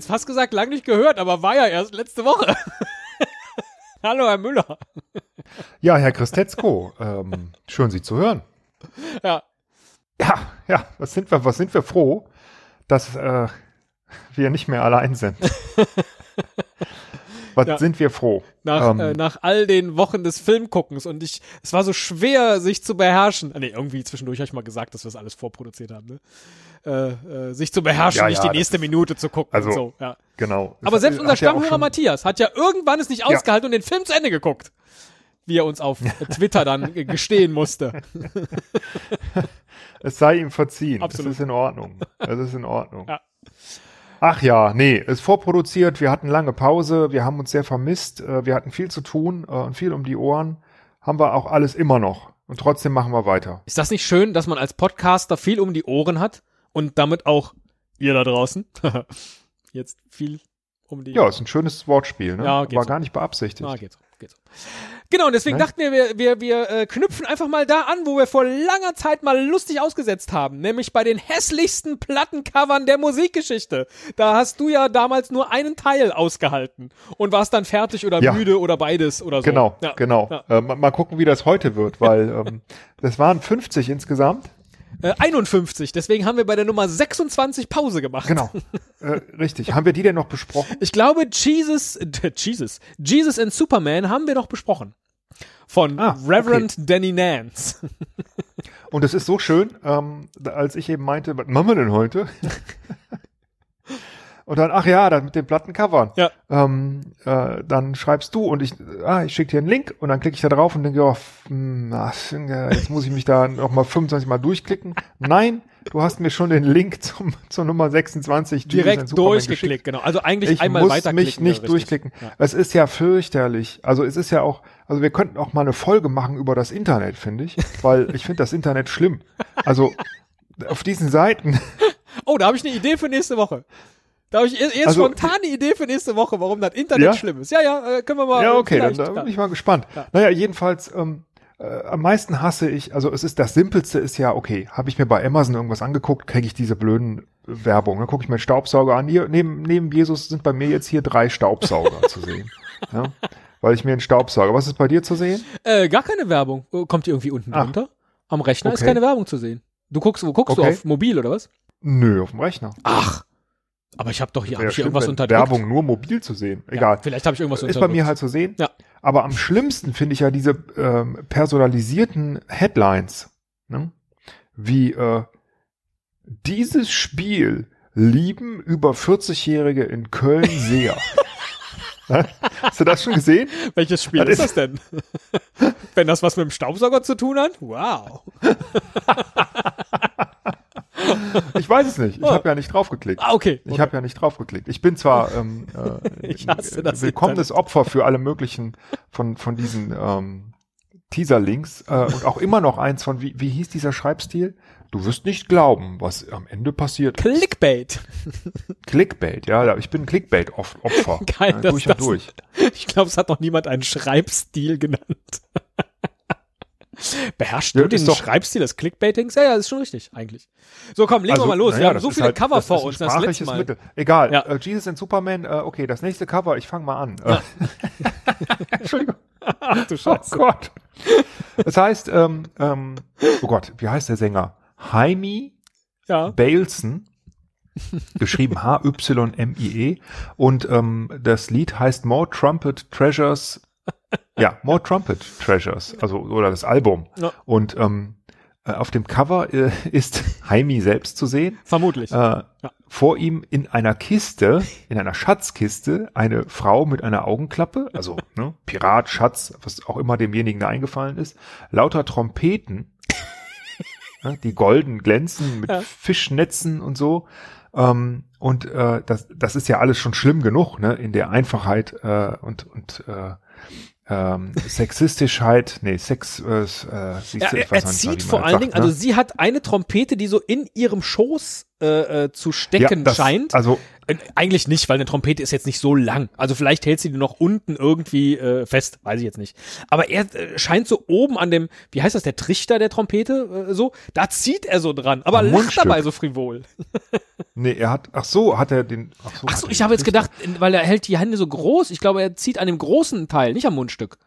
Jetzt fast gesagt, lang nicht gehört, aber war ja erst letzte Woche. Hallo, Herr Müller. Ja, Herr Christetzko, ähm, schön Sie zu hören. Ja. Ja, ja, was sind wir, was sind wir froh, dass äh, wir nicht mehr allein sind. was Ja. sind wir froh? Nach, Ähm, äh, nach all den Wochen des Filmguckens und ich, es war so schwer, sich zu beherrschen. Ah, nee, irgendwie zwischendurch habe ich mal gesagt, dass wir es alles vorproduziert haben, ne? Äh, äh, sich zu beherrschen, Ja, nicht ja, die das nächste Minute zu gucken also, und so, ja. Genau. Das Aber selbst hat unser Stammhörer Matthias hat ja irgendwann es nicht ausgehalten und den Film zu Ende geguckt. Wie er uns auf Twitter dann gestehen musste. Es sei ihm verziehen. Absolut. Es ist in Ordnung. Es ist in Ordnung. Ja. Ach ja, nee, ist vorproduziert. Wir hatten lange Pause. Wir haben uns sehr vermisst. äh, Wir hatten viel zu tun äh, und viel um die Ohren. Haben wir auch alles immer noch. Und trotzdem machen wir weiter. Ist das nicht schön, dass man als Podcaster viel um die Ohren hat und damit auch ihr da draußen jetzt viel um die Ja, ist ein schönes Wortspiel. Ne? Ja, War so. gar nicht beabsichtigt. Ah, geht so, geht so. Genau, und deswegen Ne? dachten wir, wir, wir, wir äh, knüpfen einfach mal da an, wo wir vor langer Zeit mal lustig ausgesetzt haben, nämlich bei den hässlichsten Plattencovern der Musikgeschichte. Da hast du ja damals nur einen Teil ausgehalten und warst dann fertig oder Ja. müde oder beides oder so. Genau, Ja. genau. Ja. Äh, mal, mal gucken, wie das heute wird, weil ähm, das waren 50 insgesamt. Äh, 51, deswegen haben wir bei der Nummer 26 Pause gemacht. Genau. äh, richtig. Haben wir die denn noch besprochen? Ich glaube, Jesus, äh, Jesus, Jesus and Superman haben wir noch besprochen. Von Ah, Reverend Danny Nance. Und es ist so schön, ähm, als ich eben meinte, was machen wir denn heute? Und dann, ach ja, dann mit den Plattencovern. Ja. Ähm, äh, dann schreibst du und ich, ah, ich schicke dir einen Link und dann klicke ich da drauf und denke, oh, hm, ach, äh, jetzt muss ich mich da noch mal 25 Mal durchklicken. Nein, du hast mir schon den Link zum, zur Nummer 26 Jesus and Direkt durchgeklickt, genau. Also eigentlich Ich einmal muss weiterklicken. mich nicht durchklicken. Ja. Es ist ja fürchterlich. Also es ist ja auch, also wir könnten auch mal eine Folge machen über das Internet, finde ich, weil ich finde das Internet schlimm. Also auf diesen Seiten, Oh, da habe ich eine Idee für nächste Woche. Da habe ich jetzt Also- spontan eine Idee für nächste Woche, warum das Internet Ja? schlimm ist. Ja, ja, äh, können wir mal. ja äh, okay, dann, vielleicht, da ja. bin ich mal gespannt. Ja. Naja, jedenfalls, ähm, äh, am meisten hasse ich, also es ist das Simpelste ist ja, okay, habe ich mir bei Amazon irgendwas angeguckt, kriege ich diese blöden Werbung. Dann gucke ich mir einen Staubsauger an. Hier, neben, neben Jesus sind bei mir jetzt hier drei Staubsauger zu sehen. Ja? Weil ich mir einen Staubsauger. Was ist bei dir zu sehen? Äh, gar keine Werbung. Oh, Kommt irgendwie unten Ach. drunter? Am Rechner ist Okay. keine Werbung zu sehen. Du guckst, wo guckst du Okay. auf mobil oder was? Nö, auf dem Rechner. Ach. Aber ich habe doch hier, hab Wäre ich schlimm, irgendwas unterdrückt. Werbung nur mobil zu sehen. Ja, Egal. vielleicht habe ich irgendwas ist unterdrückt. bei mir halt zu sehen. Ja. Aber am schlimmsten finde ich ja diese ähm, personalisierten Headlines. Ne? Wie äh, dieses Spiel lieben über 40-Jährige in Köln sehr. Hast du das schon gesehen? Welches Spiel Das ist das denn? Wenn das was mit dem Staubsauger zu tun hat? Wow. Ich weiß es nicht. Ich Oh. habe ja nicht draufgeklickt. Ah, okay. Ich habe ja nicht draufgeklickt. Ich bin zwar ähm, äh, Ich willkommenes Opfer für alle möglichen von, von diesen ähm, Teaser-Links äh, und auch immer noch eins von, wie, wie hieß dieser Schreibstil? Du wirst nicht glauben, was am Ende passiert. Clickbait. Clickbait, ja, ich bin Clickbait-Opfer. Geil, ja, durch und das- durch. Ich glaube, es hat noch niemand einen Schreibstil genannt. Beherrschst Ja, du den ist doch- Schreibstil des Clickbaitings? Ja, ja, ist schon richtig, eigentlich. So, komm, legen wir mal los. naja, wir haben so viele halt- Cover vor uns. Das letzte Mal. Mittel. Egal, Ja. äh, Jesus and Superman, äh, okay, das nächste Cover, ich fange mal an. Äh, Entschuldigung. Ach du Oh Scheiße. Gott. Das heißt, ähm, ähm, oh Gott, wie heißt der Sänger? Jaime Ja. Baleson, geschrieben H-Y-M-I-E. Und ähm, das Lied heißt More Trumpet Treasures. Ja, More Trumpet Treasures, also oder das Album. Ja. Und ähm, äh, auf dem Cover äh, ist Jaime selbst zu sehen. Vermutlich. Äh, Vor ihm in einer Kiste, in einer Schatzkiste, eine Frau mit einer Augenklappe, also ne, Pirat, Schatz, was auch immer demjenigen da eingefallen ist, lauter Trompeten, ne, die golden glänzen mit Ja. Fischnetzen und so. Ähm, und äh, das, das ist ja alles schon schlimm genug, ne, in der Einfachheit äh, und und äh, ähm, Sexistischheit, nee, Sex, äh, äh, siehst Ja, du, er, er zieht vor allen Dingen, also ne? sie hat eine Trompete, die so in ihrem Schoß äh, äh, zu stecken das, scheint. Also Äh, Eigentlich nicht, weil eine Trompete ist jetzt nicht so lang. Also vielleicht hält sie die noch unten irgendwie äh, fest, weiß ich jetzt nicht. Aber er äh, scheint so oben an dem, wie heißt das, der Trichter der Trompete, äh, so, da zieht er so dran, aber lacht Mundstück. dabei so frivol. nee, er hat. Ach so, hat er den. Ach so, Ach so, ich habe jetzt gedacht, weil er hält die Hände so groß, ich glaube, er zieht an dem großen Teil, nicht am Mundstück.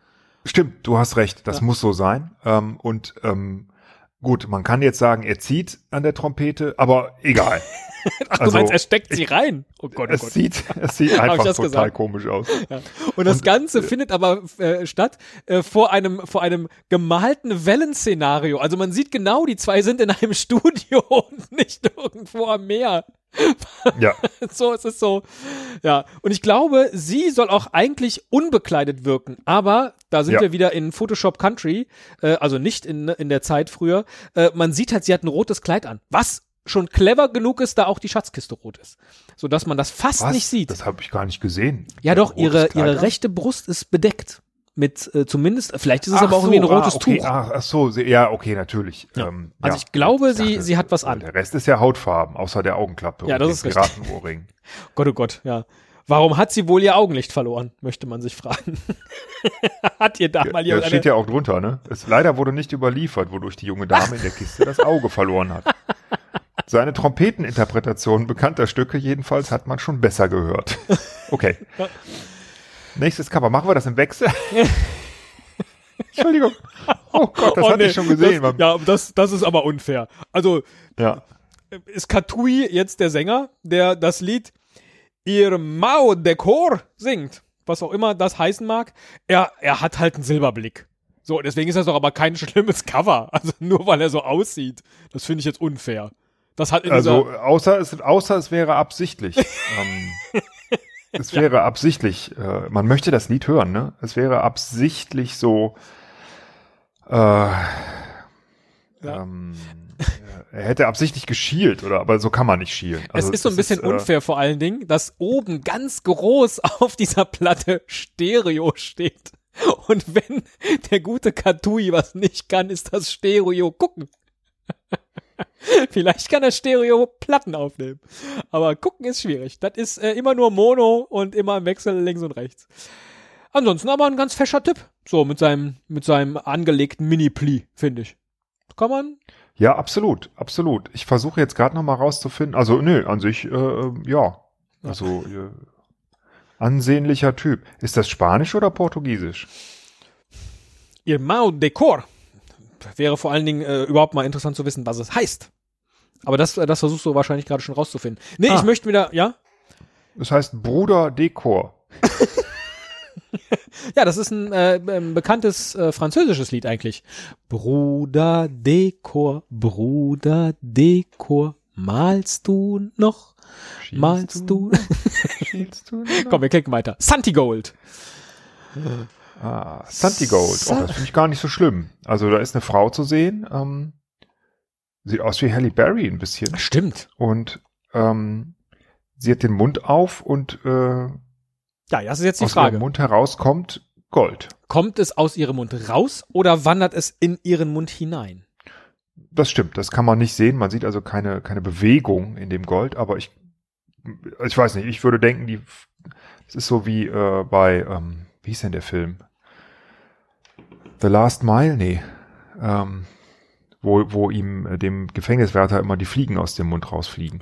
Stimmt, du hast recht. Das Ja. muss so sein. Ähm, und ähm, gut, man kann jetzt sagen, er zieht an der Trompete, aber egal. Ach, du Also, meinst, er steckt sie rein? Oh Gott, oh es Gott. sieht, es sieht einfach total gesagt? komisch aus. Und das Und, Ganze findet aber äh, statt äh, vor einem vor einem gemalten Wellenszenario. Also man sieht genau, die zwei sind in einem Studio und nicht irgendwo am Meer. Ja, So, es ist so. Ja, und ich glaube, sie soll auch eigentlich unbekleidet wirken, aber da sind Ja. wir wieder in Photoshop Country, äh, also nicht in, in der Zeit früher. Äh, man sieht halt, sie hat ein rotes Kleid an. Was schon clever genug ist, da auch die Schatzkiste rot ist. So dass man das fast was? nicht sieht. Das habe ich gar nicht gesehen. Ja, doch, ihre, Kleid ihre an? rechte Brust ist bedeckt. Mit äh, zumindest, vielleicht ist es Ach aber auch so, irgendwie ein rotes ah, okay, Tuch. Ach, ach so, sie- ja, okay, natürlich. Ja. Ähm, Also ja. ich glaube, sie- dachte, sie hat was an. Der Rest ist ja Hautfarben, außer der Augenklappe Ja, und das dem ist richtig. Piratenohrring. Gott, oh Gott, ja. Warum hat sie wohl ihr Augenlicht verloren, möchte man sich fragen. hat ihr da mal Ja, jemand steht ja auch drunter, ne? Es leider wurde nicht überliefert, wodurch die junge Dame in der Kiste das Auge verloren hat. Seine Trompeteninterpretation bekannter Stücke jedenfalls hat man schon besser gehört. Okay. Nächstes Cover. Machen wir das im Wechsel? Entschuldigung. Oh Gott, das Oh, hatte nee, ich schon gesehen. Das, ja, das, das ist aber unfair. Also ja. ist Katui jetzt der Sänger, der das Lied Ihr Mao Dekor singt, was auch immer das heißen mag. Er, er hat halt einen Silberblick. So, deswegen ist das doch aber kein schlimmes Cover. Also nur weil er so aussieht. Das finde ich jetzt unfair. Das hat in Also außer es, außer es wäre absichtlich. ähm, es wäre absichtlich. Äh, man möchte das Lied hören, ne? Es wäre absichtlich so. Äh, ähm, äh, er hätte absichtlich geschielt, oder? Aber so kann man nicht schielen. es Also ist so ein bisschen äh, unfair vor allen Dingen, dass oben ganz groß auf dieser Platte Stereo steht. Und wenn der gute Katui was nicht kann, ist das Stereo gucken. Vielleicht kann er Stereo Platten aufnehmen. Aber gucken ist schwierig. Das ist äh, immer nur Mono und immer im Wechsel links und rechts. Ansonsten aber ein ganz fescher Tipp. So, mit seinem, mit seinem angelegten Mini-Pli, finde ich. Kann man. Ja, absolut, absolut. Ich versuche jetzt gerade noch mal rauszufinden. Also, nö, an sich, äh, ja. Also, äh, ansehnlicher Typ. Ist das Spanisch oder Portugiesisch? Ihr Mao Decor. Wäre vor allen Dingen äh, überhaupt mal interessant zu wissen, was es heißt. Aber das, das versuchst du wahrscheinlich gerade schon rauszufinden. Nee, Ah. ich möchte wieder, ja? Das heißt Bruder Dekor. Ja, das ist ein, äh, ein bekanntes äh, französisches Lied eigentlich. Bruder Dekor, Bruder Dekor, malst du noch? Malst du? Schielst du? Komm, wir klicken weiter. Santigold. Ah, Santigold. Oh, das finde ich gar nicht so schlimm. Also da ist eine Frau zu sehen. Ähm, sieht aus wie Halle Berry ein bisschen. Stimmt. Und ähm, sie hat den Mund auf und äh, Ja, das ist jetzt die aus Frage. ihrem Mund herauskommt Gold. Kommt es aus ihrem Mund raus oder wandert es in ihren Mund hinein? Das stimmt, das kann man nicht sehen. Man sieht also keine, keine Bewegung in dem Gold, aber ich, ich weiß nicht, ich würde denken, die, es ist so wie äh, bei, ähm, wie hieß denn der Film? The Last Mile? Nee. Ähm, wo, wo ihm, äh, dem Gefängniswärter immer die Fliegen aus dem Mund rausfliegen.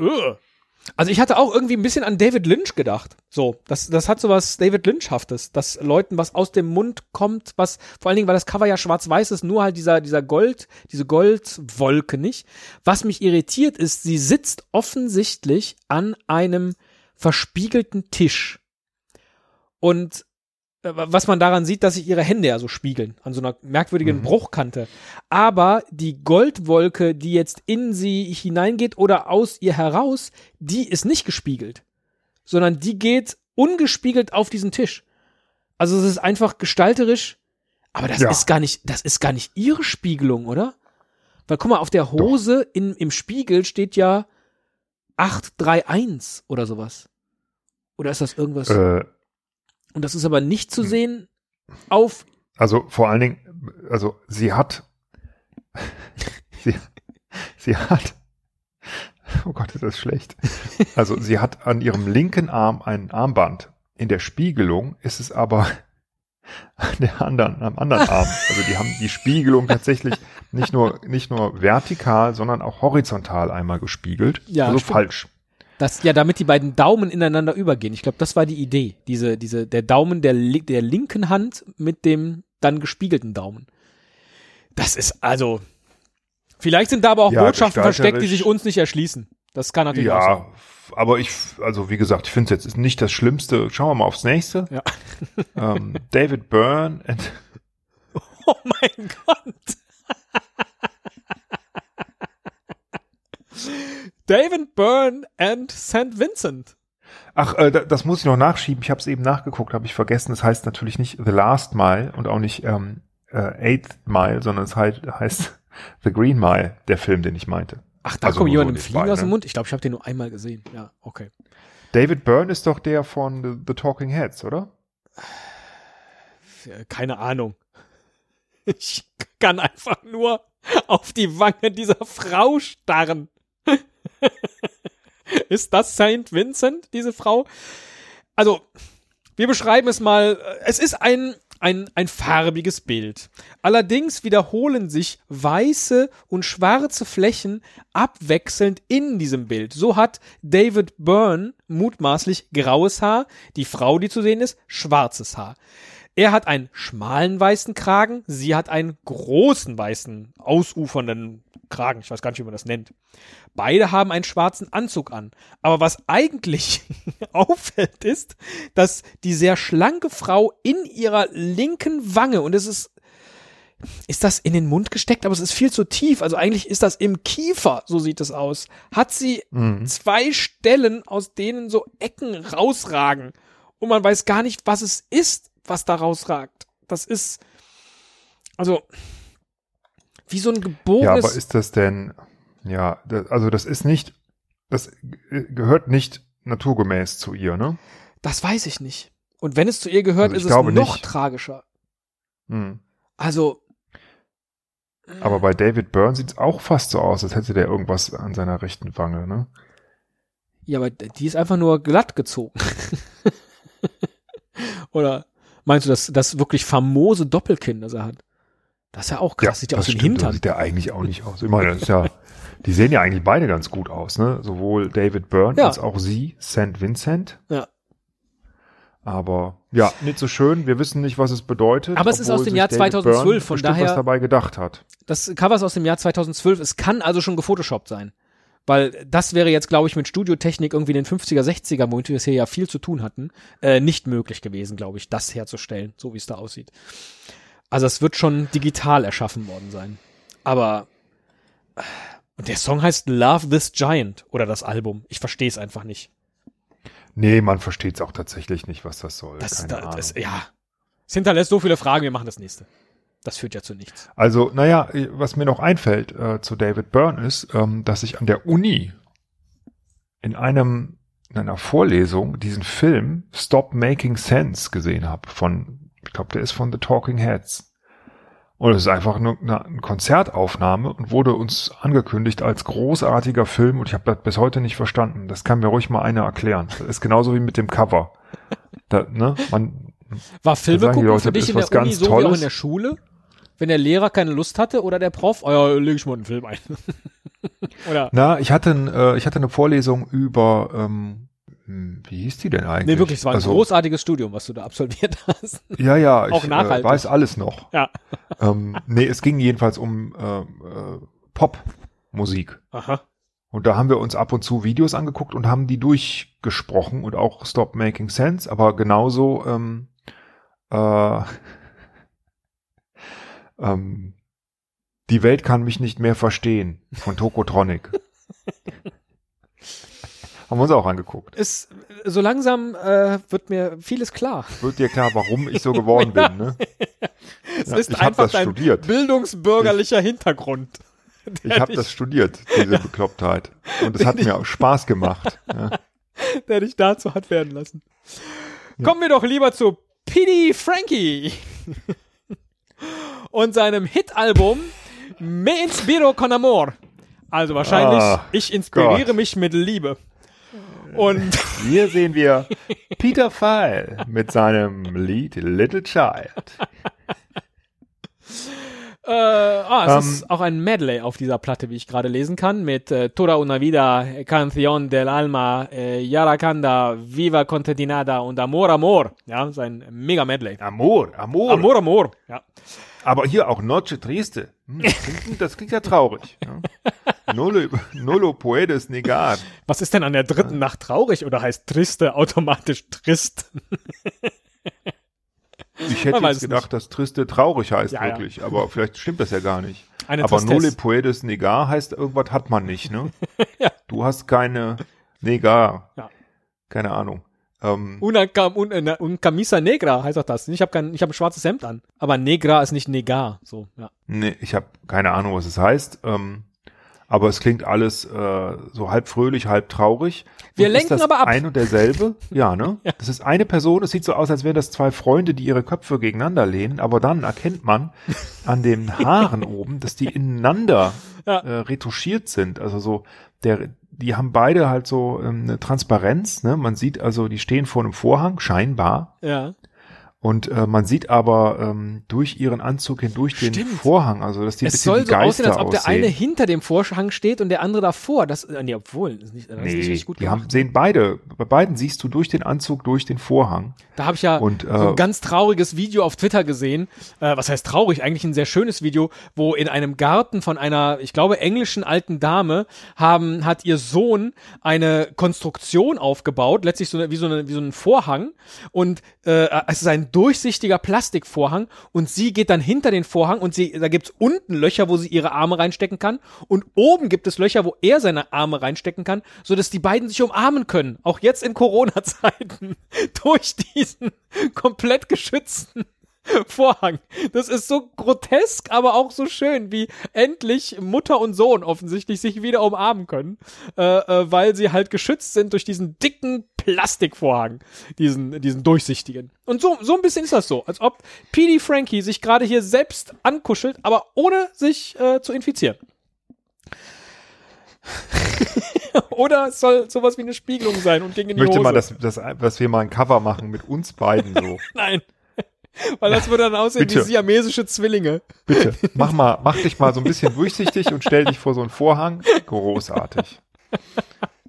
Also ich hatte auch irgendwie ein bisschen an David Lynch gedacht. So, das, das hat so was David Lynchhaftes, dass Leuten was aus dem Mund kommt, was, vor allen Dingen, weil das Cover ja schwarz-weiß ist, nur halt dieser, dieser Gold, diese Goldwolke nicht. Was mich irritiert ist, sie sitzt offensichtlich an einem verspiegelten Tisch. Und was man daran sieht, dass sich ihre Hände ja so spiegeln, an so einer merkwürdigen Mhm. Bruchkante. Aber die Goldwolke, die jetzt in sie hineingeht oder aus ihr heraus, die ist nicht gespiegelt, sondern die geht ungespiegelt auf diesen Tisch. Also es ist einfach gestalterisch, aber das Ja. ist gar nicht, das ist gar nicht ihre Spiegelung, oder? Weil guck mal, auf der Hose in, im Spiegel steht ja 831 oder sowas. Oder ist das irgendwas? Äh, Und das ist aber nicht Hm. zu sehen auf. also vor allen Dingen, also sie hat, sie, sie hat, oh Gott, ist das schlecht. Also sie hat an ihrem linken Arm ein Armband. In der Spiegelung ist es aber an der anderen, am anderen Arm. Also die haben die Spiegelung tatsächlich nicht nur, nicht nur vertikal, sondern auch horizontal einmal gespiegelt. Ja, also stimmt. falsch. Das, ja, damit die beiden Daumen ineinander übergehen. Ich glaube, das war die Idee. Diese, diese, der Daumen der, der linken Hand mit dem dann gespiegelten Daumen. Das ist also. Vielleicht sind da aber auch Ja, Botschaften versteckt, die sich uns nicht erschließen. Das kann natürlich auch sein. Ja, aber ich, also wie gesagt, ich finde es jetzt nicht das Schlimmste. Schauen wir mal aufs nächste. Ja. Ähm, David Byrne and Oh mein Gott. David Byrne and St. Vincent. Ach, äh, da- das muss ich noch nachschieben. Ich habe es eben nachgeguckt, habe ich vergessen. Es heißt natürlich nicht The Last Mile und auch nicht ähm, äh, Eighth Mile, sondern es halt, heißt The Green Mile, der Film, den ich meinte. Ach, da Also kommt jemand so im Fliegen aus dem ne? Mund. Ich glaube, ich habe den nur einmal gesehen. Ja, okay. David Byrne ist doch der von The, The Talking Heads, oder? Äh, Keine Ahnung. Ich kann einfach nur auf die Wange dieser Frau starren. Ist das Saint Vincent, diese Frau? Also, wir beschreiben es mal. äh, Es ist ein, ein, ein farbiges Bild. Allerdings wiederholen sich weiße und schwarze Flächen abwechselnd in diesem Bild. So hat David Byrne mutmaßlich graues Haar, die Frau, die zu sehen ist, schwarzes Haar. Er hat einen schmalen weißen Kragen, sie hat einen großen weißen, ausufernden Kragen. Ich weiß gar nicht, wie man das nennt. Beide haben einen schwarzen Anzug an. Aber was eigentlich auffällt, ist, dass die sehr schlanke Frau in ihrer linken Wange, und es ist, ist das in den Mund gesteckt, aber es ist viel zu tief. Also eigentlich ist das im Kiefer, so sieht es aus. Hat sie Mhm. zwei Stellen, aus denen so Ecken rausragen. Und man weiß gar nicht, was es ist, was da rausragt. Das ist, also, wie so ein Ja, geborenes. aber ist das denn, ja, da- also das ist nicht, das äh, gehört nicht naturgemäß zu ihr, ne? das weiß ich nicht. Und wenn es zu ihr gehört, Also ist es noch nicht. tragischer. Mhm. Also, Aber bei David Byrne sieht es auch fast so aus, als hätte der irgendwas an seiner rechten Wange, ne? ja, aber die ist einfach nur glatt gezogen. Oder meinst du das, das wirklich famose Doppelkinn, das er hat? Das ist ja auch krass, sieht ja aus wie ein stimmt, so Hintern. sieht der eigentlich auch nicht aus. Ich meine, das ist ja, die sehen ja eigentlich beide ganz gut aus, ne? Sowohl David Byrne Ja. als auch sie, St. Vincent. Ja. Aber ja, nicht so schön. Wir wissen nicht, was es bedeutet. Aber es ist aus dem Jahr David 2012, Byrne von daher- was dabei gedacht hat. Das Cover ist aus dem Jahr 2012. Es kann also schon gefotoshoppt sein. Weil das wäre jetzt, glaube ich, mit Studiotechnik irgendwie in den 50er, 60er, womit wir es hier ja viel zu tun hatten, äh, nicht möglich gewesen, glaube ich, das herzustellen, so wie es da aussieht. Also es wird schon digital erschaffen worden sein. Aber und der Song heißt Love This Giant oder das Album. Ich verstehe es einfach nicht. Nee, man versteht es auch tatsächlich nicht, was das soll. Das, Keine da, das ja. Es hinterlässt so viele Fragen, wir machen das nächste. Das führt ja zu nichts. Also, naja, was mir noch einfällt äh, zu David Byrne ist, ähm, dass ich an der Uni in einem in einer Vorlesung diesen Film Stop Making Sense gesehen habe von, ich glaube, der ist von The Talking Heads. Und es ist einfach nur eine, eine Konzertaufnahme und wurde uns angekündigt als großartiger Film und ich habe das bis heute nicht verstanden. Das kann mir ruhig mal einer erklären. Das ist genauso wie mit dem Cover. Da, ne, man, War Filme gucken Leute, für dich das in der was Uni ganz so wie auch Tolles. in der Schule? Wenn der Lehrer keine Lust hatte oder der Prof, oh ja, lege ich mal einen Film ein. oder, Na, ich hatte, äh, ich hatte eine Vorlesung über, ähm, hm, wie hieß die denn eigentlich? nee, wirklich, es war ein also, großartiges Studium, was du da absolviert hast. Ja, ja, auch ich äh, weiß alles noch. ja. ähm, nee, es ging jedenfalls um äh, äh, Popmusik. Aha. Und da haben wir uns ab und zu Videos angeguckt und haben die durchgesprochen und auch Stop Making Sense, aber genauso ähm, äh, ähm, Die Welt kann mich nicht mehr verstehen von Tokotronic. haben wir uns auch angeguckt. Ist, so langsam äh, wird mir vieles klar. Wird dir klar, warum ich so geworden bin, ne? Es Ja, ist ich einfach dein studiert. bildungsbürgerlicher Hintergrund. Ich habe das studiert, diese Beklopptheit. Und es hat mir auch Spaß gemacht. Ja. der dich dazu hat werden lassen. Kommen wir doch lieber zu P.D. Frankie und seinem Hit-Album Me Inspiro con Amor. Also wahrscheinlich, Ah, ich inspiriere Gott. mich mit Liebe. Und Hier sehen wir Peter Pfeil mit seinem Lied Little Child. Äh, ah, es Ähm, ist auch ein Medley auf dieser Platte, wie ich gerade lesen kann, mit äh, Toda una vida, Canción del alma, äh, Yaracanda, Viva Contentinada und Amor Amor. Ja, ist ein mega Medley. Amor, Amor. Amor Amor. Ja. Aber hier auch Noche Triste. Hm, Das klingt, das klingt ja traurig. Ja. Nolo, nolo puedes negar. Was ist denn an der dritten Nacht traurig oder heißt Triste automatisch Trist? Ich hätte jetzt gedacht, dass Triste traurig heißt Ja, ja. wirklich, aber vielleicht stimmt das ja gar nicht. Eine aber Tristesse. Nole puedes negar heißt, irgendwas hat man nicht, ne? Du hast keine Negar. Ja. Keine Ahnung. Ähm, Una, un, una, un camisa negra heißt auch das. Ich habe kein, ich habe ein schwarzes Hemd an. Aber negra ist nicht negar. So, ja. Nee, ich habe keine Ahnung, was es heißt. Ähm, aber es klingt alles äh, so halb fröhlich, halb traurig. Wir Und lenken aber ab. ein und derselbe? Ja, ne? Das ist eine Person. Es sieht so aus, als wären das zwei Freunde, die ihre Köpfe gegeneinander lehnen. Aber dann erkennt man an den Haaren oben, dass die ineinander Ja. äh, retuschiert sind. Also so, der, die haben beide halt so ähm, eine Transparenz. Ne? Man sieht also, die stehen vor einem Vorhang, scheinbar. Ja. Und äh, man sieht aber ähm, durch ihren Anzug hindurch den Stimmt. Vorhang, also dass die ein Es soll so aussehen, als ob der aussehen. eine hinter dem Vorhang steht und der andere davor. Das, äh, nee, obwohl, das ist nicht, das ist nicht nee, richtig gut gemacht. haben, sehen beide, bei beiden siehst du durch den Anzug, durch den Vorhang. Da habe ich ja Und, so äh, ein ganz trauriges Video auf Twitter gesehen. Äh, was heißt traurig? Eigentlich ein sehr schönes Video, wo in einem Garten von einer, ich glaube, englischen alten Dame haben, hat ihr Sohn eine Konstruktion aufgebaut, letztlich so eine, wie so eine, wie so ein Vorhang. Und äh, es ist ein durchsichtiger Plastikvorhang und sie geht dann hinter den Vorhang und sie, da gibt's unten Löcher, wo sie ihre Arme reinstecken kann und oben gibt es Löcher, wo er seine Arme reinstecken kann, so dass die beiden sich umarmen können. Auch jetzt in Corona-Zeiten durch diesen komplett geschützten Vorhang. Das ist so grotesk, aber auch so schön, wie endlich Mutter und Sohn offensichtlich sich wieder umarmen können, äh, äh, weil sie halt geschützt sind durch diesen dicken Plastikvorhang, diesen, diesen durchsichtigen. Und so, so ein bisschen ist das so, als ob Petey Frankie sich gerade hier selbst ankuschelt, aber ohne sich äh, zu infizieren. Oder es soll sowas wie eine Spiegelung sein und gegen Ich die möchte Hose. mal, dass, dass, dass wir mal ein Cover machen mit uns beiden so. Nein. Weil das würde dann aussehen Bitte. wie siamesische Zwillinge. Bitte, mach mal, mach dich mal so ein bisschen durchsichtig und stell dich vor so einen Vorhang. Großartig.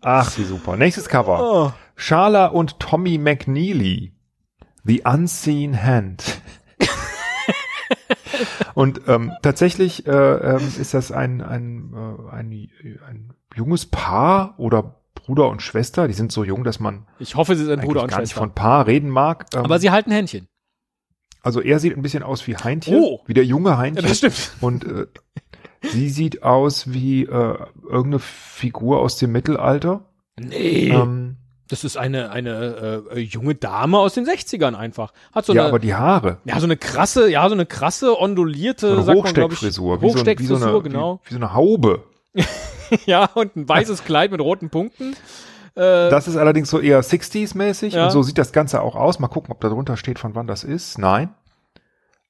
Ach, wie super. Nächstes Cover. Oh. Sharla und Tommy McNeely. The Unseen Hand. und ähm, tatsächlich äh, ähm, ist das ein, ein, äh, ein, ein junges Paar oder Bruder und Schwester. Die sind so jung, dass man Ich hoffe, sie sind Bruder und gar nicht Schwester. von Paar reden mag. Ähm, Aber sie halten Händchen. Also er sieht ein bisschen aus wie Heintje, Oh. wie der junge Ja, Heintje. das stimmt. Und äh, sie sieht aus wie äh, irgendeine Figur aus dem Mittelalter. Nee. Ähm, das ist eine, eine äh, äh, junge Dame aus den 60ern einfach. Hat so ja, eine, aber die Haare. ja, so eine krasse, ja, so eine krasse, ondulierte, So eine sagt man, ich, Hochsteckfrisur. wie so, ein- wie so Hochsteckfrisur, eine, genau. Wie, wie so eine Haube. ja, und ein weißes Kleid mit roten Punkten. Äh, Das ist allerdings so eher 60s-mäßig Ja. und so sieht das Ganze auch aus. Mal gucken, ob da drunter steht, von wann das ist. Nein.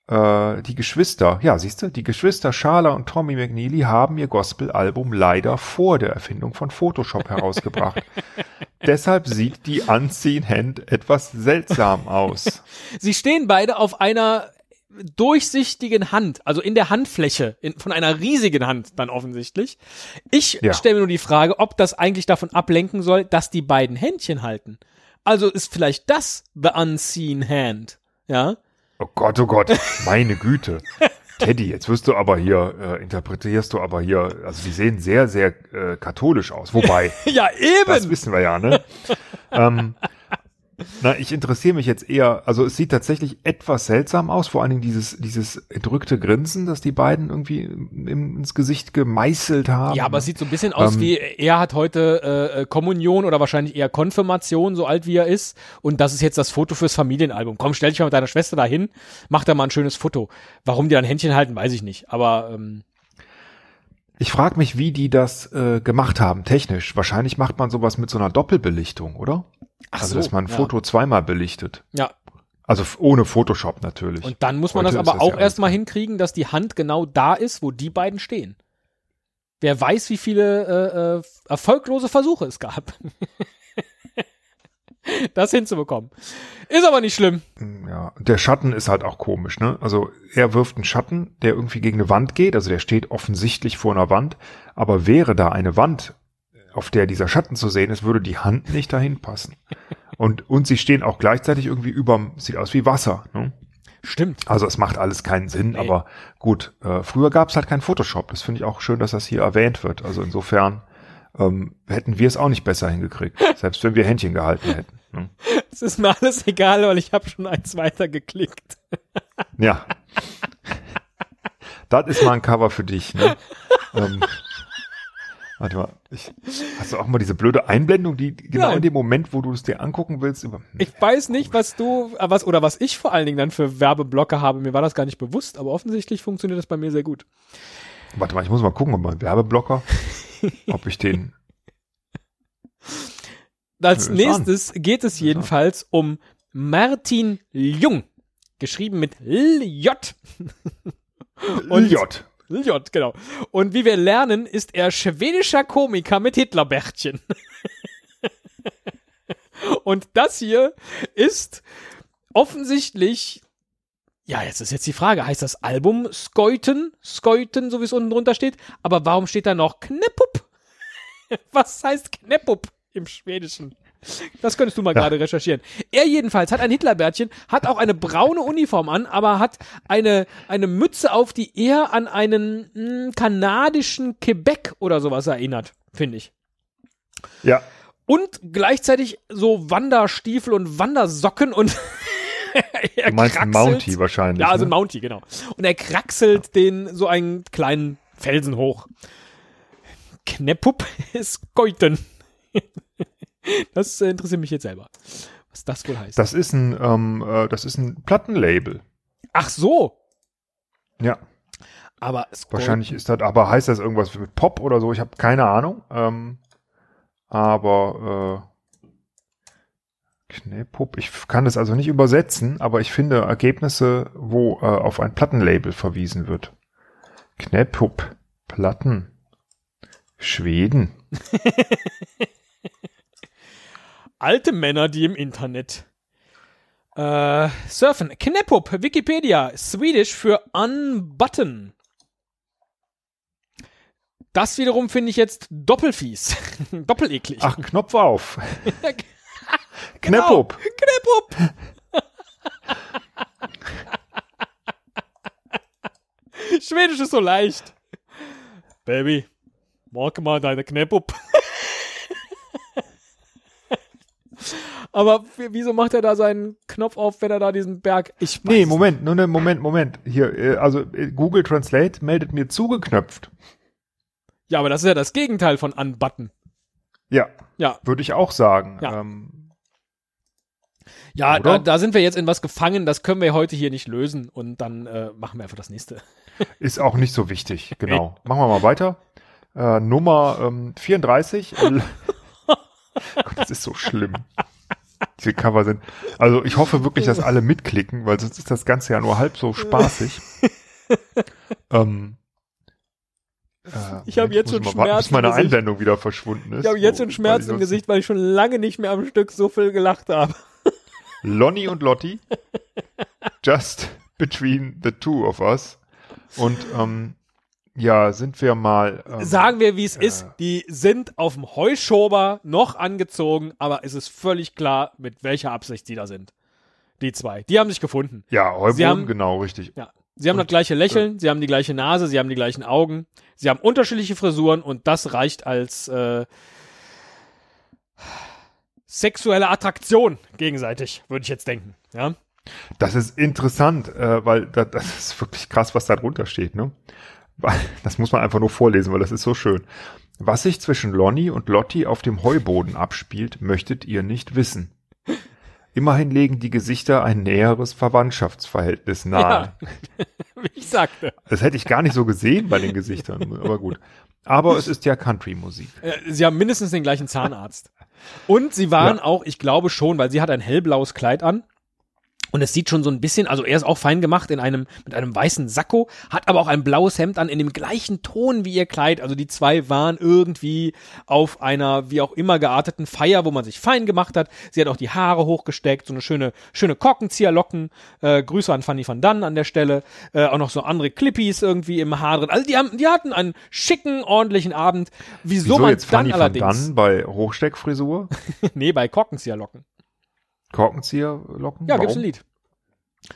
Äh, die Geschwister, ja, siehst du, die Geschwister Sharla und Tommy McNeely haben ihr Gospel-Album leider vor der Erfindung von Photoshop herausgebracht. Deshalb sieht die Unseen Hand etwas seltsam aus. Sie stehen beide auf einer durchsichtigen Hand, also in der Handfläche, in, von einer riesigen Hand dann offensichtlich. Ich Ja. stelle mir nur die Frage, ob das eigentlich davon ablenken soll, dass die beiden Händchen halten. Also ist vielleicht das the unseen hand, ja? Oh Gott, oh Gott, meine Güte. Teddy, jetzt wirst du aber hier, äh, interpretierst du aber hier, also die sehen sehr, sehr äh, katholisch aus. Wobei, Ja, das eben! wissen wir ja, ne? ähm, na, ich interessiere mich jetzt eher, also es sieht tatsächlich etwas seltsam aus, vor allen Dingen dieses, dieses entrückte Grinsen, das die beiden irgendwie im, ins Gesicht gemeißelt haben. Ja, aber es sieht so ein bisschen aus Ähm, wie, er hat heute äh, äh, Kommunion oder wahrscheinlich eher Konfirmation, so alt wie er ist. Und das ist jetzt das Foto fürs Familienalbum. Komm, stell dich mal mit deiner Schwester dahin, mach da mal ein schönes Foto. Warum die dann Händchen halten, weiß ich nicht. Aber ähm, Ich frage mich, wie die das äh, gemacht haben, technisch. Wahrscheinlich macht man sowas mit so einer Doppelbelichtung, oder? ach also, so, dass man ein ja. Foto zweimal belichtet. Ja, Also ohne Photoshop natürlich. und dann muss man Heute das aber das auch ja erstmal hinkriegen, dass die Hand genau da ist, wo die beiden stehen. Wer weiß, wie viele äh, äh, erfolglose Versuche es gab. das hinzubekommen. Ist aber nicht schlimm. Ja, der Schatten ist halt auch komisch, ne? Also er wirft einen Schatten, der irgendwie gegen eine Wand geht, also der steht offensichtlich vor einer Wand, aber wäre da eine Wand, auf der dieser Schatten zu sehen ist, würde die Hand nicht dahin passen. Und, und sie stehen auch gleichzeitig irgendwie überm, sieht aus wie Wasser, ne? Stimmt. Also es macht alles keinen Sinn, Nee. aber gut, äh, früher gab es halt kein Photoshop. Das finde ich auch schön, dass das hier erwähnt wird. Also insofern ähm, hätten wir es auch nicht besser hingekriegt, selbst wenn wir Händchen gehalten hätten. Ne? Es ist mir alles egal, weil ich habe schon eins weiter geklickt. Ja. das ist mal ein Cover für dich. Ne? ähm, warte mal, ich, hast du auch mal diese blöde Einblendung, die genau Nein. in dem Moment, wo du es dir angucken willst, über. Ich weiß nicht, was du, äh, was oder was ich vor allen Dingen dann für Werbeblocke habe. Mir war das gar nicht bewusst, aber offensichtlich funktioniert das bei mir sehr gut. Warte mal, ich muss mal gucken, ob mein Werbeblocker, ob ich den. Als nächstes geht es jedenfalls um Martin Jung, geschrieben mit L-J. Und- J. J, genau. Und wie wir lernen, ist er schwedischer Komiker mit Hitlerbärtchen. Und das hier ist offensichtlich, ja, jetzt ist jetzt die Frage, heißt das Album Skoiten? Skoiten, so wie es unten drunter steht? Aber warum steht da noch Kneppup? Was heißt Kneppup im Schwedischen? Das könntest du mal Ja. gerade recherchieren. Er jedenfalls hat ein Hitlerbärtchen, hat auch eine braune Uniform an, aber hat eine, eine Mütze auf, die eher an einen mh, kanadischen Quebec oder sowas erinnert, finde ich. Ja, Und gleichzeitig so Wanderstiefel und Wandersocken und du meinst ein kraxelt- Mountie wahrscheinlich. Ja, also ein ne? Mountie, genau. Und er kraxelt den so einen kleinen Felsen hoch. Kneppup ist Geuten. Das äh, interessiert mich jetzt selber. Was das wohl heißt. Das ist ein, ähm, äh, das ist ein Plattenlabel. Ach so. Ja, Aber Skoiten- wahrscheinlich ist das, aber heißt das irgendwas mit Pop oder so? Ich habe keine Ahnung. Ähm, aber äh, Knäppup, ich kann das also nicht übersetzen, aber ich finde Ergebnisse, wo äh, auf ein Plattenlabel verwiesen wird. Knäppup, Platten, Schweden. Alte Männer, die im Internet äh, surfen. Kneppup, Wikipedia, Swedish für unbutton. Das wiederum finde ich jetzt doppelfies. Doppeleklig. Ach, Knopf auf. Genau. Knäppup. Kneppup. Schwedisch ist so leicht. Baby, mag mal deine Kneppup. Aber wieso macht er da seinen Knopf auf, wenn er da diesen Berg. Ich weiß Nee, Moment, nur ne, Moment, Moment. Hier, äh, also äh, Google Translate meldet mir zugeknöpft. Ja, aber das ist ja das Gegenteil von unbutton. Ja, Ja, würde ich auch sagen. Ja. Ähm, ja da, da sind wir jetzt in was gefangen, das können wir heute hier nicht lösen und dann äh, machen wir einfach das nächste. ist auch nicht so wichtig, genau. Machen wir mal weiter. Äh, Nummer ähm, 34. L- Gott, das ist so schlimm. Diese Cover sind. Also ich hoffe wirklich, dass alle mitklicken, weil sonst ist das Ganze ja nur halb so spaßig. ähm, äh, Ich hab Moment, jetzt schon mal warten, Schmerz Bis meine. Einblendung wieder verschwunden ist. Ich habe jetzt schon Wo- Schmerz weil ich im Gesicht, weil ich schon lange nicht mehr am Stück so viel gelacht habe. Lonnie und Lotti. Just between the two of us. Und ähm, ja, sind wir mal. Ähm, Sagen wir, wie es äh, ist. Die sind auf dem Heuschober noch angezogen, aber es ist völlig klar, mit welcher Absicht sie da sind. Die zwei. Die haben sich gefunden. Ja, Heuboden, haben- genau, richtig. Ja. Sie haben Und, das gleiche Lächeln, sie haben die gleiche Nase, sie haben die gleichen Augen, sie haben unterschiedliche Frisuren und das reicht als äh, sexuelle Attraktion gegenseitig, würde ich jetzt denken. Ja. Das ist interessant, äh, weil da, das ist wirklich krass, was da drunter steht, ne? Weil- Das muss man einfach nur vorlesen, weil das ist so schön. Was sich zwischen Lonnie und Lotti auf dem Heuboden abspielt, möchtet ihr nicht wissen. Immerhin legen die Gesichter ein näheres Verwandtschaftsverhältnis nahe. Wie ich sagte. Das hätte ich gar nicht so gesehen bei den Gesichtern, aber gut. Aber es ist ja Country-Musik. Äh, Sie haben mindestens den gleichen Zahnarzt. Und sie waren Ja. auch, ich glaube schon, weil sie hat ein hellblaues Kleid an. Und es sieht schon so ein bisschen, also er ist auch fein gemacht in einem, mit einem weißen Sakko, hat aber auch ein blaues Hemd an in dem gleichen Ton wie ihr Kleid. Also die zwei waren irgendwie auf einer, wie auch immer gearteten Feier, wo man sich fein gemacht hat. Sie hat auch die Haare hochgesteckt, so eine schöne, schöne Korkenzieherlocken. Äh, Grüße an Fanny van Dann an der Stelle. Äh, auch noch so andere Clippies irgendwie im Haar drin. Also die haben, die hatten einen schicken, ordentlichen Abend. Wieso, Wieso man jetzt dann Fanny van allerdings, Dann bei Hochsteckfrisur? nee, bei Korkenzieherlocken. Korkenzieherlocken? Ja, gibt's Warum? ein Lied.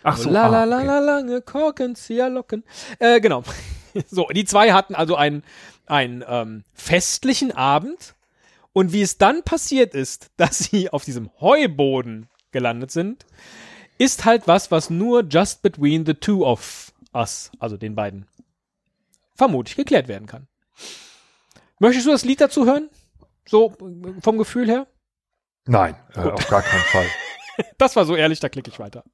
Ach so, la la ah, la okay. la lange Korkenzieherlocken. Äh, genau. so, die zwei hatten also einen, einen ähm, festlichen Abend. Und wie es dann passiert ist, dass sie auf diesem Heuboden gelandet sind, ist halt was, was nur just between the two of us, also den beiden, vermutlich geklärt werden kann. Möchtest du das Lied dazu hören? So äh, vom Gefühl her? Nein, äh, auf gar keinen Fall. Das war so ehrlich, da klicke ich weiter.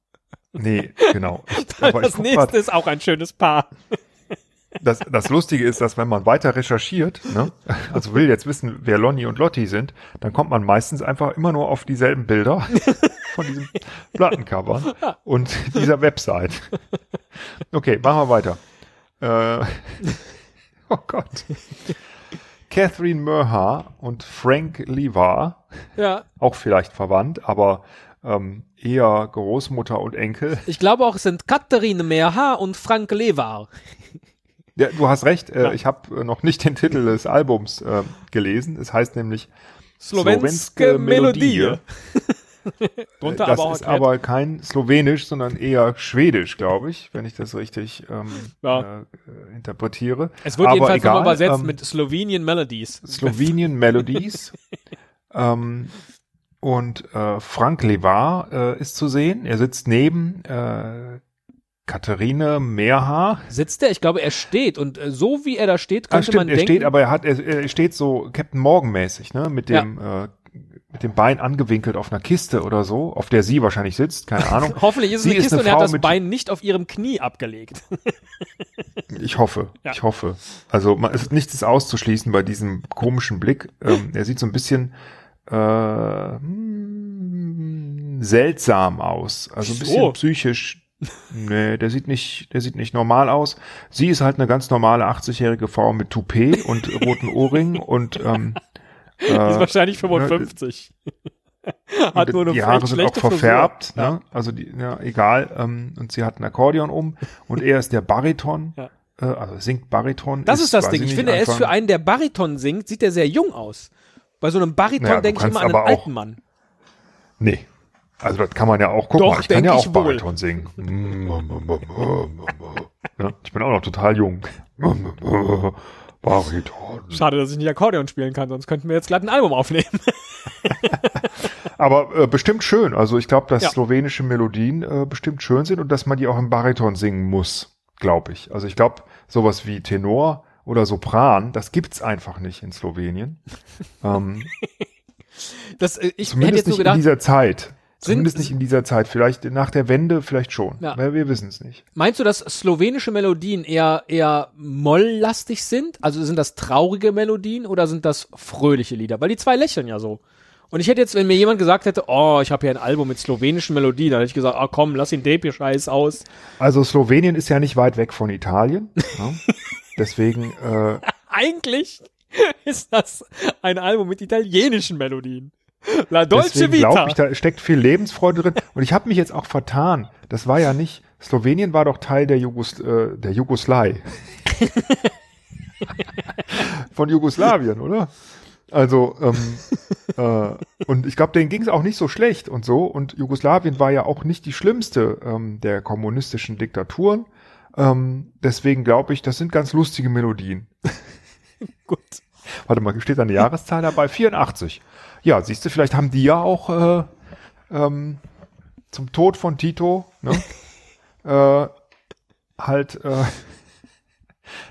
Nee, genau. Ich, das nächste grad, ist auch ein schönes Paar. das, das Lustige ist, dass wenn man weiter recherchiert, ne, also will jetzt wissen, wer Lonnie und Lotti sind, dann kommt man meistens einfach immer nur auf dieselben Bilder von diesem Plattencover und dieser Website. Okay, machen wir weiter. Äh, oh Gott. Catherine Merha und Frank Levar, Ja, auch vielleicht verwandt, aber ähm, eher Großmutter und Enkel. Ich glaube auch, es sind Katharine Meerha und Frank Levar. Ja, du hast recht. Äh, Ja. Ich habe äh, noch nicht den Titel des Albums äh, gelesen. Es heißt nämlich Slowenske Slowenske Melodie. Melodie. Drunter das aber ist erklärt. aber kein Slowenisch, sondern eher Schwedisch, glaube ich, wenn ich das richtig ähm, Ja. äh, interpretiere. Es wird aber jedenfalls egal, übersetzt ähm, mit Slovenian Melodies. Slovenian Melodies. ähm, und äh, Frank Levar äh, ist zu sehen. Er sitzt neben äh, Katharine Meerhaar. Sitzt er? Ich glaube, er steht. Und äh, so wie er da steht, könnte stimmt, man er denken, steht, aber er hat, er, er steht so Captain Morgan mäßig, ne, mit dem, äh, mit dem Bein angewinkelt auf einer Kiste oder so, auf der sie wahrscheinlich sitzt, keine Ahnung. hoffentlich ist es Sie eine ist Kiste eine und er hat das Bein nicht auf ihrem Knie abgelegt. Ich hoffe, Ja. ich hoffe. Also man, es ist nichts ist auszuschließen bei diesem komischen Blick. Ähm, er sieht so ein bisschen äh, seltsam aus, also ein bisschen psychisch. Nee, der sieht nicht, der sieht nicht normal aus. Sie ist halt eine ganz normale 80-jährige Frau mit Toupet und roten Ohrringen und ähm, Die ist äh, wahrscheinlich 55. hat nur eine die Haare sind auch Frisur. verfärbt, Ja. ne? Also die, ja, egal. Ähm, und sie hat ein Akkordeon um und er ist der Bariton, Ja. äh, also singt Bariton. Das ist das weiß Ding. Ich finde, er ist für einen, der Bariton singt, sieht er sehr jung aus. Bei so einem Bariton Naja, denke ich immer an einen alten Mann. Nee. Also das kann man ja auch. Guck Doch, mal, ich kann ja auch wohl. Bariton singen. ja, ich bin auch noch total jung. Bariton. Schade, dass ich nicht Akkordeon spielen kann, sonst könnten wir jetzt glatt ein Album aufnehmen. Aber äh, bestimmt schön. Also ich glaube, dass Ja. slowenische Melodien äh, bestimmt schön sind und dass man die auch im Bariton singen muss, glaube ich. Also ich glaube, sowas wie Tenor oder Sopran, das gibt's einfach nicht in Slowenien. ähm, Das, äh, ich hätte zumindest jetzt nur nicht in gedacht, dieser Zeit. Sind- Zumindest nicht in dieser Zeit. Vielleicht nach der Wende, vielleicht schon. Ja. Wir, wir wissen es nicht. meinst du, dass slowenische Melodien eher, eher molllastig sind? Also sind das traurige Melodien oder sind das fröhliche Lieder? Weil die zwei lächeln ja so. Und ich hätte jetzt, wenn mir jemand gesagt hätte, oh, ich habe hier ein Album mit slowenischen Melodien, dann hätte ich gesagt, ah komm, lass ihn Depi-Scheiß aus. Also Slowenien ist ja nicht weit weg von Italien. ja. Deswegen, äh, Eigentlich ist das ein Album mit italienischen Melodien. La Dolce deswegen Vita. glaube ich, da steckt viel Lebensfreude drin. Und ich habe mich jetzt auch vertan. Das war ja nicht, Slowenien war doch Teil der, Jugos, äh, der Jugoslei. Von Jugoslawien, oder? Also, ähm, äh, und ich glaube, denen ging es auch nicht so schlecht und so. Und Jugoslawien war ja auch nicht die schlimmste ähm, der kommunistischen Diktaturen. Ähm, deswegen glaube ich, das sind ganz lustige Melodien. Gut. Warte mal, steht da eine Jahreszahl dabei? 84. Ja, siehst du, vielleicht haben die ja auch äh, ähm, zum Tod von Tito ne, äh, halt äh,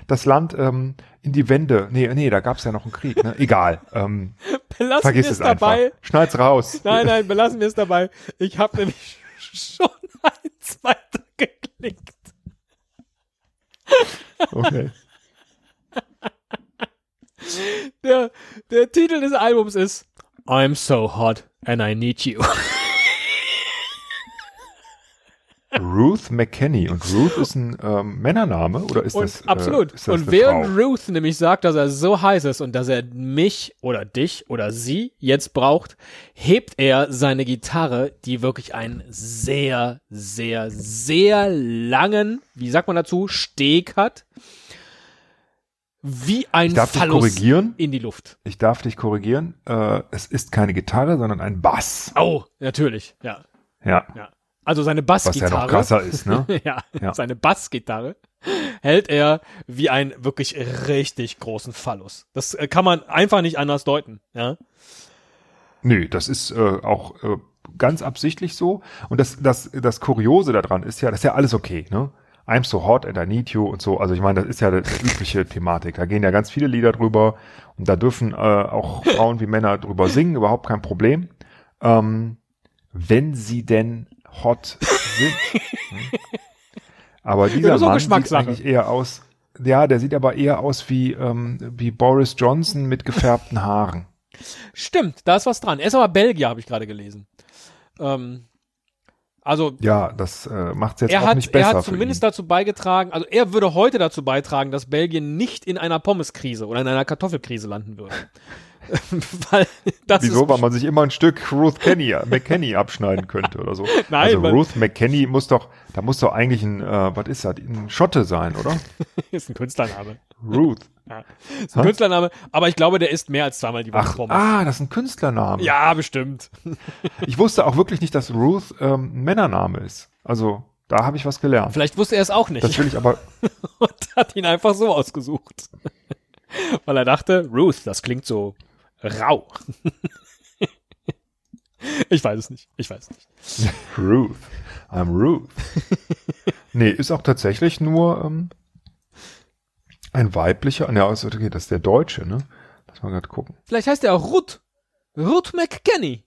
das Land ähm, in die Wende. Nee, nee, da gab es ja noch einen Krieg. Ne? Egal. Ähm, Belassen vergiss wir es dabei. einfach. Schneid's raus. Nein, nein, belassen wir es dabei. Ich habe nämlich schon eins weiter geklickt. Okay. Der, der Titel des Albums ist I'm so hot and I need you. Ruth McKenney. Und Ruth ist ein ähm, Männername oder ist Und das? absolut. Äh, ist das und während Frau? Ruth nämlich sagt, dass er so heiß ist und dass er mich oder dich oder sie jetzt braucht, hebt er seine Gitarre, die wirklich einen sehr, sehr, sehr langen, wie sagt man dazu, Steg hat, wie ein Ich darf dich Phallus korrigieren. in die Luft. Ich darf dich korrigieren. Äh, es ist keine Gitarre, sondern ein Bass. Oh, natürlich, ja, Ja. ja. Also seine Was ja Bassgitarre. noch krasser ist, ne? ja, Ja. seine Bassgitarre hält er wie einen wirklich richtig großen Phallus. Das äh, kann man einfach nicht anders deuten, ja. Nö, das ist äh, auch äh, ganz absichtlich so. Und das, das, das Kuriose daran ist ja, das ist ja alles okay, ne? I'm so hot and I need you und so. Also ich meine, das ist ja die übliche Thematik. Da gehen ja ganz viele Lieder drüber und da dürfen äh, auch Frauen wie Männer drüber singen, überhaupt kein Problem. Ähm, wenn sie denn hot sind. Hm? Aber dieser Mann sieht eigentlich eher aus, ja, der sieht aber eher aus wie, ähm, wie Boris Johnson mit gefärbten Haaren. Stimmt, da ist was dran. Er ist aber Belgier, habe ich gerade gelesen. Ähm, also Ja, das äh, macht es jetzt auch hat, nicht besser er hat zumindest dazu beigetragen, also er würde heute dazu beitragen, dass Belgien nicht in einer Pommeskrise oder in einer Kartoffelkrise landen würde. Wieso? Weil man sich immer ein Stück Ruth Kenny, McKenny abschneiden könnte oder so. Nein, also Ruth McKenny muss doch, da muss doch eigentlich ein, äh, was ist das, ein Schotte sein, oder? ist ein Künstlername. Ruth. Ja. Ist ein Künstlername, aber ich glaube, der ist mehr als zweimal die Woche Ach, Pommes. ah, das ist ein Künstlername. Ja, bestimmt. Ich wusste auch wirklich nicht, dass Ruth ähm, ein Männername ist. Also, da habe ich was gelernt. Vielleicht wusste er es auch nicht Das will ich aber, und hat ihn einfach so ausgesucht. Weil er dachte, Ruth, das klingt so rau. ich weiß es nicht. Ich weiß es nicht. Ruth. I'm Ruth. nee, ist auch tatsächlich nur ähm, ein weiblicher, ja, also, okay, das ist der Deutsche, ne? Lass mal gerade gucken. Vielleicht heißt er auch Ruth. Ruth McKenny.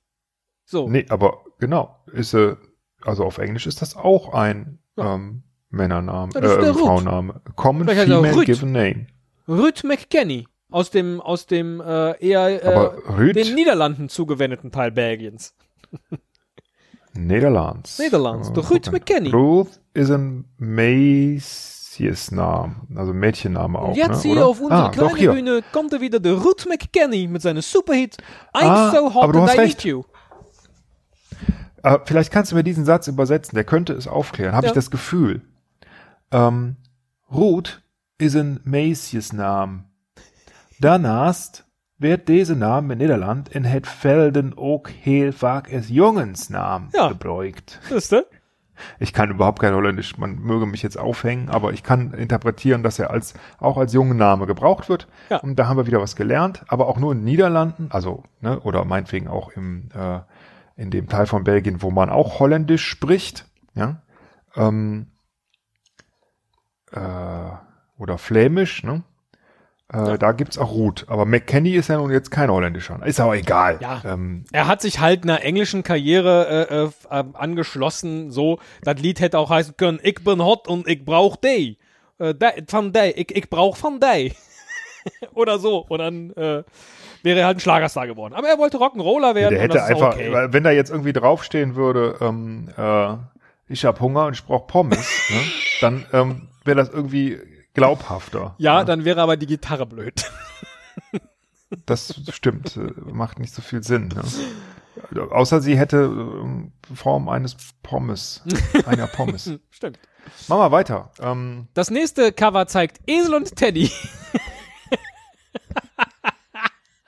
So. Nee, aber genau, ist äh, also auf Englisch ist das auch ein Ja. ähm, Männername, Ja, das ist äh. Frauenname. Common Vielleicht Female. Given Name. Ruth McKenny. Aus dem, aus dem äh, eher äh, Ruth, den Niederlanden zugewendeten Teil Belgiens. Nederlands. Niederlands, Äh, der Ruth gucken. McKenny. Ruth ist ein Macy's-Name, also Mädchenname auch. Und jetzt ne, hier oder? auf unserer ah, kleinen doch. Bühne kommt er wieder, der Ruth McKenny mit seinem Superhit I'm Ah, so hot aber du and hast I recht. need you. Äh, vielleicht kannst du mir diesen Satz übersetzen, der könnte es aufklären, habe Ja. ich das Gefühl. Ähm, Ruth ist ein Macy's-Name. Daarnaast werd deze naam in Nederland in het velden ook heel vaak als jongensnaam Ja. Wisst ihr? Ich kann überhaupt kein Holländisch, man möge mich jetzt aufhängen, aber ich kann interpretieren, dass er als auch als Jungenname gebraucht wird. Ja. Und da haben wir wieder was gelernt, aber auch nur in den Niederlanden, also ne, oder meinetwegen auch im äh, in dem Teil von Belgien, wo man auch Holländisch spricht, ja, ähm, äh, oder Flämisch, ne? Äh, Da gibt's auch Ruth. Aber McKenny ist ja nun jetzt kein Holländischer. Ist aber egal. Ja. Ähm, Er hat sich halt einer englischen Karriere äh, äh, äh, angeschlossen, so, das Lied hätte auch heißen können, ich bin hot und ich brauch dich. Äh, von day, ich, ich brauch von day. Oder so. Und dann äh, wäre er halt ein Schlagerstar geworden. Aber er wollte Rock'n'Roller werden. der hätte einfach, okay. wenn da jetzt irgendwie draufstehen würde, ähm, äh, ich hab Hunger und ich brauch Pommes, ne? dann ähm, wäre das irgendwie glaubhafter. Ja, dann wäre aber die Gitarre blöd. Das stimmt, äh, macht nicht so viel Sinn. Ne? Außer sie hätte ähm, Form eines Pommes, einer Pommes. Stimmt. Machen wir weiter. Ähm, Das nächste Cover zeigt Esel und Teddy.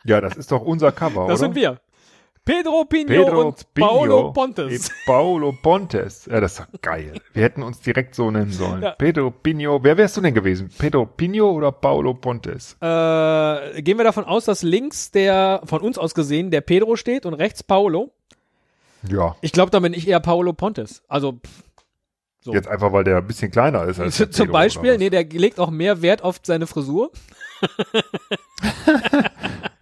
ja, das ist doch unser Cover, Das oder? sind wir. Pedro Pino Pedro und Pino Paolo Pontes. Paolo Pontes. Ja, das ist doch geil. Wir hätten uns direkt so nennen sollen. Ja. Pedro Pino. Wer wärst du denn gewesen? Pedro Pino oder Paolo Pontes? Äh, gehen wir davon aus, dass links der, von uns aus gesehen, der Pedro steht und rechts Paolo. Ja, Ich glaube, da bin ich eher Paolo Pontes. Also pff, So. jetzt einfach, weil der ein bisschen kleiner ist als der zum Pedro, Beispiel, nee, der legt auch mehr Wert auf seine Frisur.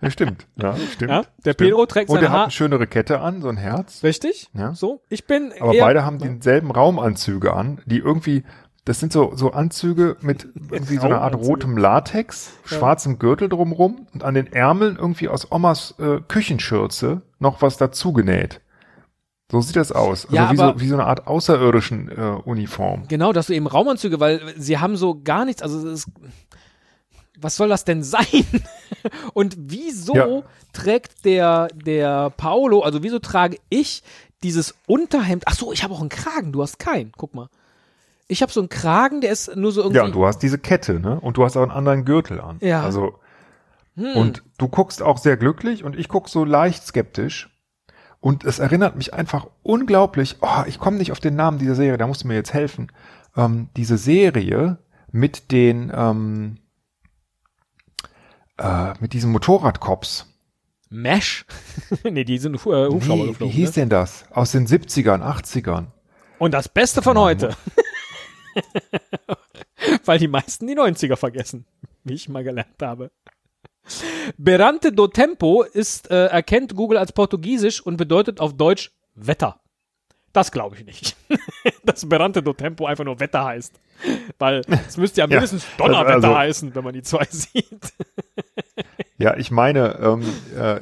Ja, stimmt. Ja, stimmt. Ja, der stimmt. Pedro trägt Und seine er hat eine schönere Kette an, so ein Herz. Richtig? Ja. So. Ich bin Aber beide haben denselben Raumanzüge an, die irgendwie, das sind so, so Anzüge mit irgendwie so einer Art rotem Latex, schwarzem Gürtel drumrum und an den Ärmeln irgendwie aus Omas äh, Küchenschürze noch was dazu genäht. So sieht das aus. Also Ja, wie, so, wie so eine Art außerirdischen äh, Uniform. Genau, dass du eben Raumanzüge, weil sie haben so gar nichts, also es ist, was soll das denn sein? Und wieso Ja. trägt der, der Paolo, also wieso trage ich dieses Unterhemd? Ach so, ich habe auch einen Kragen, du hast keinen, guck mal. Ich habe so einen Kragen, der ist nur so irgendwie. Ja, und du hast diese Kette, ne? Und du hast auch einen anderen Gürtel an. Ja. Also, Hm. und du guckst auch sehr glücklich und ich guck so leicht skeptisch. Und es erinnert mich einfach unglaublich, oh, ich komme nicht auf den Namen dieser Serie, da musst du mir jetzt helfen. Ähm, diese Serie mit den, ähm, äh, mit diesen Motorradcops. Mesh? nee, die sind äh, Hubschrauber Wie, wie geflogen. hieß ne? denn das? Aus den 70ern, 80ern. Und das Beste von heute. Weil die meisten die 90er vergessen, wie ich mal gelernt habe. Berante do Tempo ist, äh, erkennt Google als Portugiesisch und bedeutet auf Deutsch Wetter. Das glaube ich nicht. Dass Berante do Tempo einfach nur Wetter heißt. Weil es müsste ja Ja, mindestens Donnerwetter also- heißen, wenn man die zwei sieht. Ja, ich meine, ähm, äh,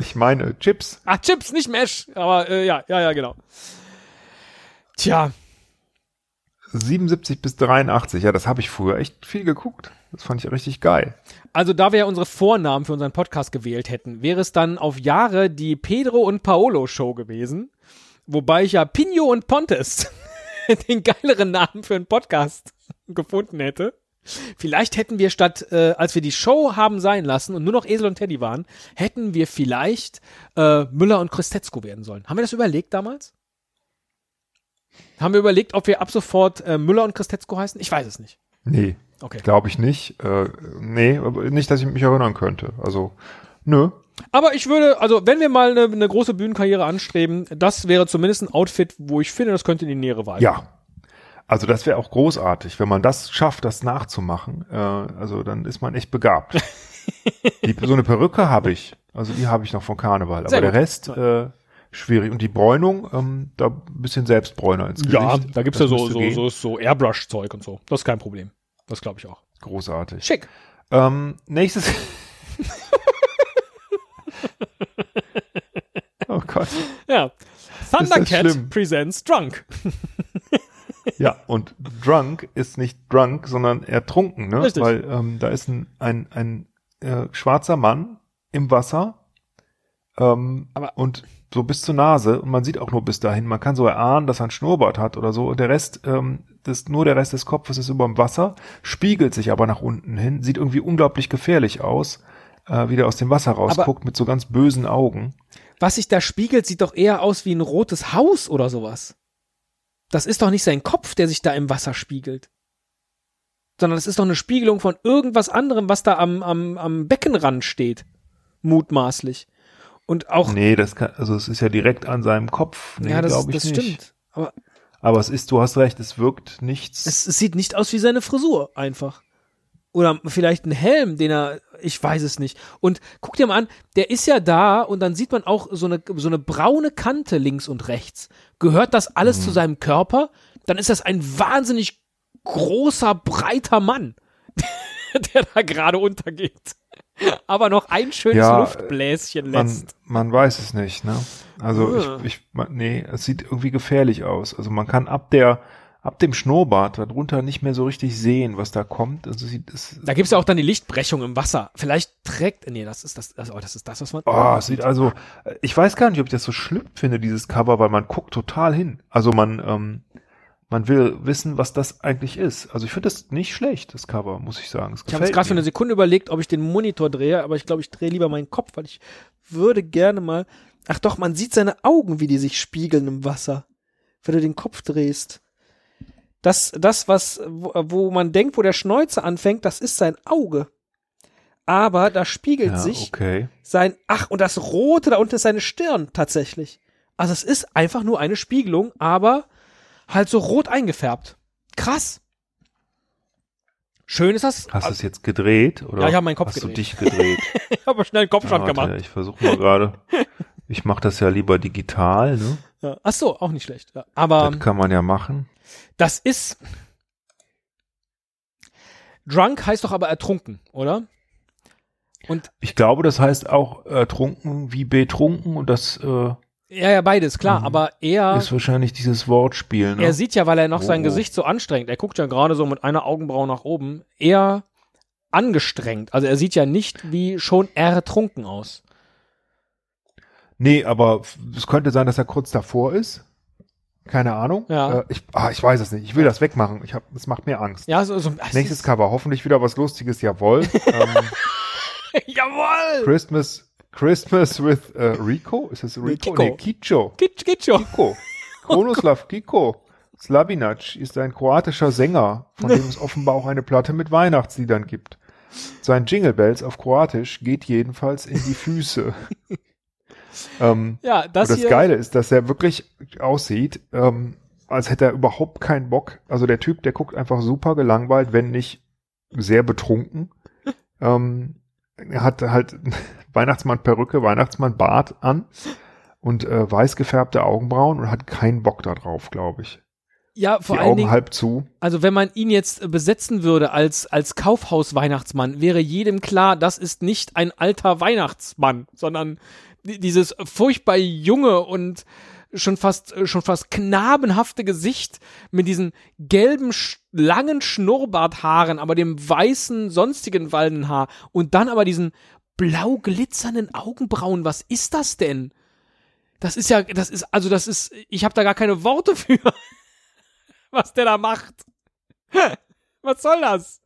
ich meine Chips. Ah, Chips, nicht Mesh. Aber äh, ja, ja, ja, genau. Tja, 77 bis 83, ja, das habe ich früher echt viel geguckt. Das fand ich richtig geil. Also da wir ja unsere Vornamen für unseren Podcast gewählt hätten, wäre es dann auf Jahre die Pedro und Paolo Show gewesen. Wobei ich ja Pino und Pontes den geileren Namen für einen Podcast gefunden hätte. Vielleicht hätten wir statt, äh, als wir die Show haben sein lassen und nur noch Esel und Teddy waren, hätten wir vielleicht äh, Müller und Christetzko werden sollen. Haben wir das überlegt damals? Haben wir überlegt, ob wir ab sofort äh, Müller und Christetzko heißen? Ich weiß es nicht. Nee, Okay. glaube ich nicht. Äh, nee, nicht, dass ich mich erinnern könnte. Also, nö. Aber ich würde, also wenn wir mal eine, eine große Bühnenkarriere anstreben, das wäre zumindest ein Outfit, wo ich finde, das könnte die nähere Wahl. Ja. Also das wäre auch großartig, wenn man das schafft, das nachzumachen. Äh, also dann ist man echt begabt. die, so eine Perücke habe ich. Also die habe ich noch von Karneval. Sehr Aber der. Rest äh, schwierig. Und die Bräunung, ähm, da ein bisschen Selbstbräuner ins Gesicht. Ja, da gibt's Das ja so, so, so, so Airbrush-Zeug und so. Das ist kein Problem. Das glaube ich auch. Großartig. Schick. Ähm, nächstes. oh Gott. Ja. Thundercat presents Drunk. Ja, und drunk ist nicht drunk, sondern ertrunken, ne? Richtig. Weil ähm, da ist ein, ein, ein äh, schwarzer Mann im Wasser ähm, Aber- und so bis zur Nase und man sieht auch nur bis dahin. Man kann so erahnen, dass er ein Schnurrbart hat oder so. Und der Rest, ähm, das, nur der Rest des Kopfes ist über dem Wasser, spiegelt sich aber nach unten hin, sieht irgendwie unglaublich gefährlich aus, äh, wie der aus dem Wasser rausguckt mit so ganz bösen Augen. Was sich da spiegelt, sieht doch eher aus wie ein rotes Haus oder sowas. Das ist doch nicht sein Kopf, der sich da im Wasser spiegelt. Sondern das ist doch eine Spiegelung von irgendwas anderem, was da am, am, am Beckenrand steht. Mutmaßlich. Und auch, Nee, das kann, also es ist ja direkt an seinem Kopf. Nee, ja, das, glaube ich das nicht. stimmt. Aber Aber es ist, du hast recht, es wirkt nichts. Es, es sieht nicht aus wie seine Frisur, einfach. Oder vielleicht ein Helm, den er, ich weiß es nicht. Und guck dir mal an, der ist ja da und dann sieht man auch so eine, so eine braune Kante links und rechts. Gehört das alles Mhm. zu seinem Körper? Dann ist das ein wahnsinnig großer, breiter Mann, der da gerade untergeht. Aber noch ein schönes Ja, Luftbläschen man, lässt. man weiß es nicht, ne? Also Ja. ich, ich, man, nee, es sieht irgendwie gefährlich aus. Also man kann ab der, ab dem Schnurrbart darunter nicht mehr so richtig sehen, was da kommt. Also sieht es, Da gibt's ja auch dann die Lichtbrechung im Wasser. Vielleicht trägt, nee, das ist das, das, oh, das ist das, was man. oh, es sieht also, ich weiß gar nicht, ob ich das so schlimm finde, dieses Cover, weil man guckt total hin. Also man, ähm, man will wissen, was das eigentlich ist. Also ich finde das nicht schlecht, das Cover, muss ich sagen. Ich habe jetzt gerade für eine Sekunde überlegt, ob ich den Monitor drehe, aber ich glaube, ich drehe lieber meinen Kopf, weil ich würde gerne mal. Ach doch, man sieht seine Augen, wie die sich spiegeln im Wasser, wenn du den Kopf drehst. Das, das, was, wo, wo man denkt, wo der Schnäuzer anfängt, das ist sein Auge. Aber da spiegelt ja, sich okay. sein, ach, und das Rote da unten ist seine Stirn tatsächlich. Also es ist einfach nur eine Spiegelung, aber halt so rot eingefärbt. Krass. Schön ist das. Hast du es jetzt gedreht oder Ja, ich hab meinen Kopf hast gedreht. du dich gedreht? Ich habe schnell einen Kopfstand Ja, warte, gemacht. Ich versuche mal gerade. Ich mache das ja lieber digital, ne? Ja. Ach so, auch nicht schlecht. Aber das kann man ja machen. Das ist. Drunk heißt doch aber ertrunken, oder? Und Ich glaube, das heißt auch ertrunken wie betrunken und das, äh, Ja, ja, beides, klar, Mhm. aber er, Ist wahrscheinlich dieses Wortspiel, ne? er sieht ja, weil er noch sein Oh. Gesicht so anstrengt, er guckt ja gerade so mit einer Augenbraue nach oben, eher angestrengt. Also er sieht ja nicht wie schon ertrunken aus. Nee, aber es könnte sein, dass er kurz davor ist. Keine Ahnung. Ja. Äh, ich, ah, ich weiß es nicht. Ich will das wegmachen. Ich hab, das macht mir Angst. Ja, so, so es Nächstes Cover. Hoffentlich wieder was Lustiges. Jawohl. ähm, Jawohl! Christmas, Christmas with äh, Rico? Ist das Rico? Kiko. Nee, Kicho. Geht schon. Kiko. Kronoslav Kiko. Slabinac ist ein kroatischer Sänger, von dem es offenbar auch eine Platte mit Weihnachtsliedern gibt. Sein Jingle Bells auf Kroatisch geht jedenfalls in die Füße. ähm, Ja, das, das. Geile ist, dass er wirklich aussieht, ähm, als hätte er überhaupt keinen Bock. Also der Typ, der guckt einfach super gelangweilt, wenn nicht sehr betrunken. ähm, er hat halt Weihnachtsmann-Perücke, Weihnachtsmann-Bart an und äh, weiß gefärbte Augenbrauen und hat keinen Bock da drauf, glaube ich. Ja, vor Die allen Augen Dingen, halb zu. also wenn man ihn jetzt äh, besetzen würde als, als Kaufhaus-Weihnachtsmann, wäre jedem klar, das ist nicht ein alter Weihnachtsmann, sondern di- dieses furchtbar junge und schon fast, äh, schon fast knabenhafte Gesicht mit diesen gelben, langen Schnurrbarthaaren, aber dem weißen, sonstigen Waldenhaar und dann aber diesen blau glitzernden Augenbrauen. Was ist das denn? Das ist ja, das ist, also das ist, ich habe da gar keine Worte für, was der da macht. Was soll das?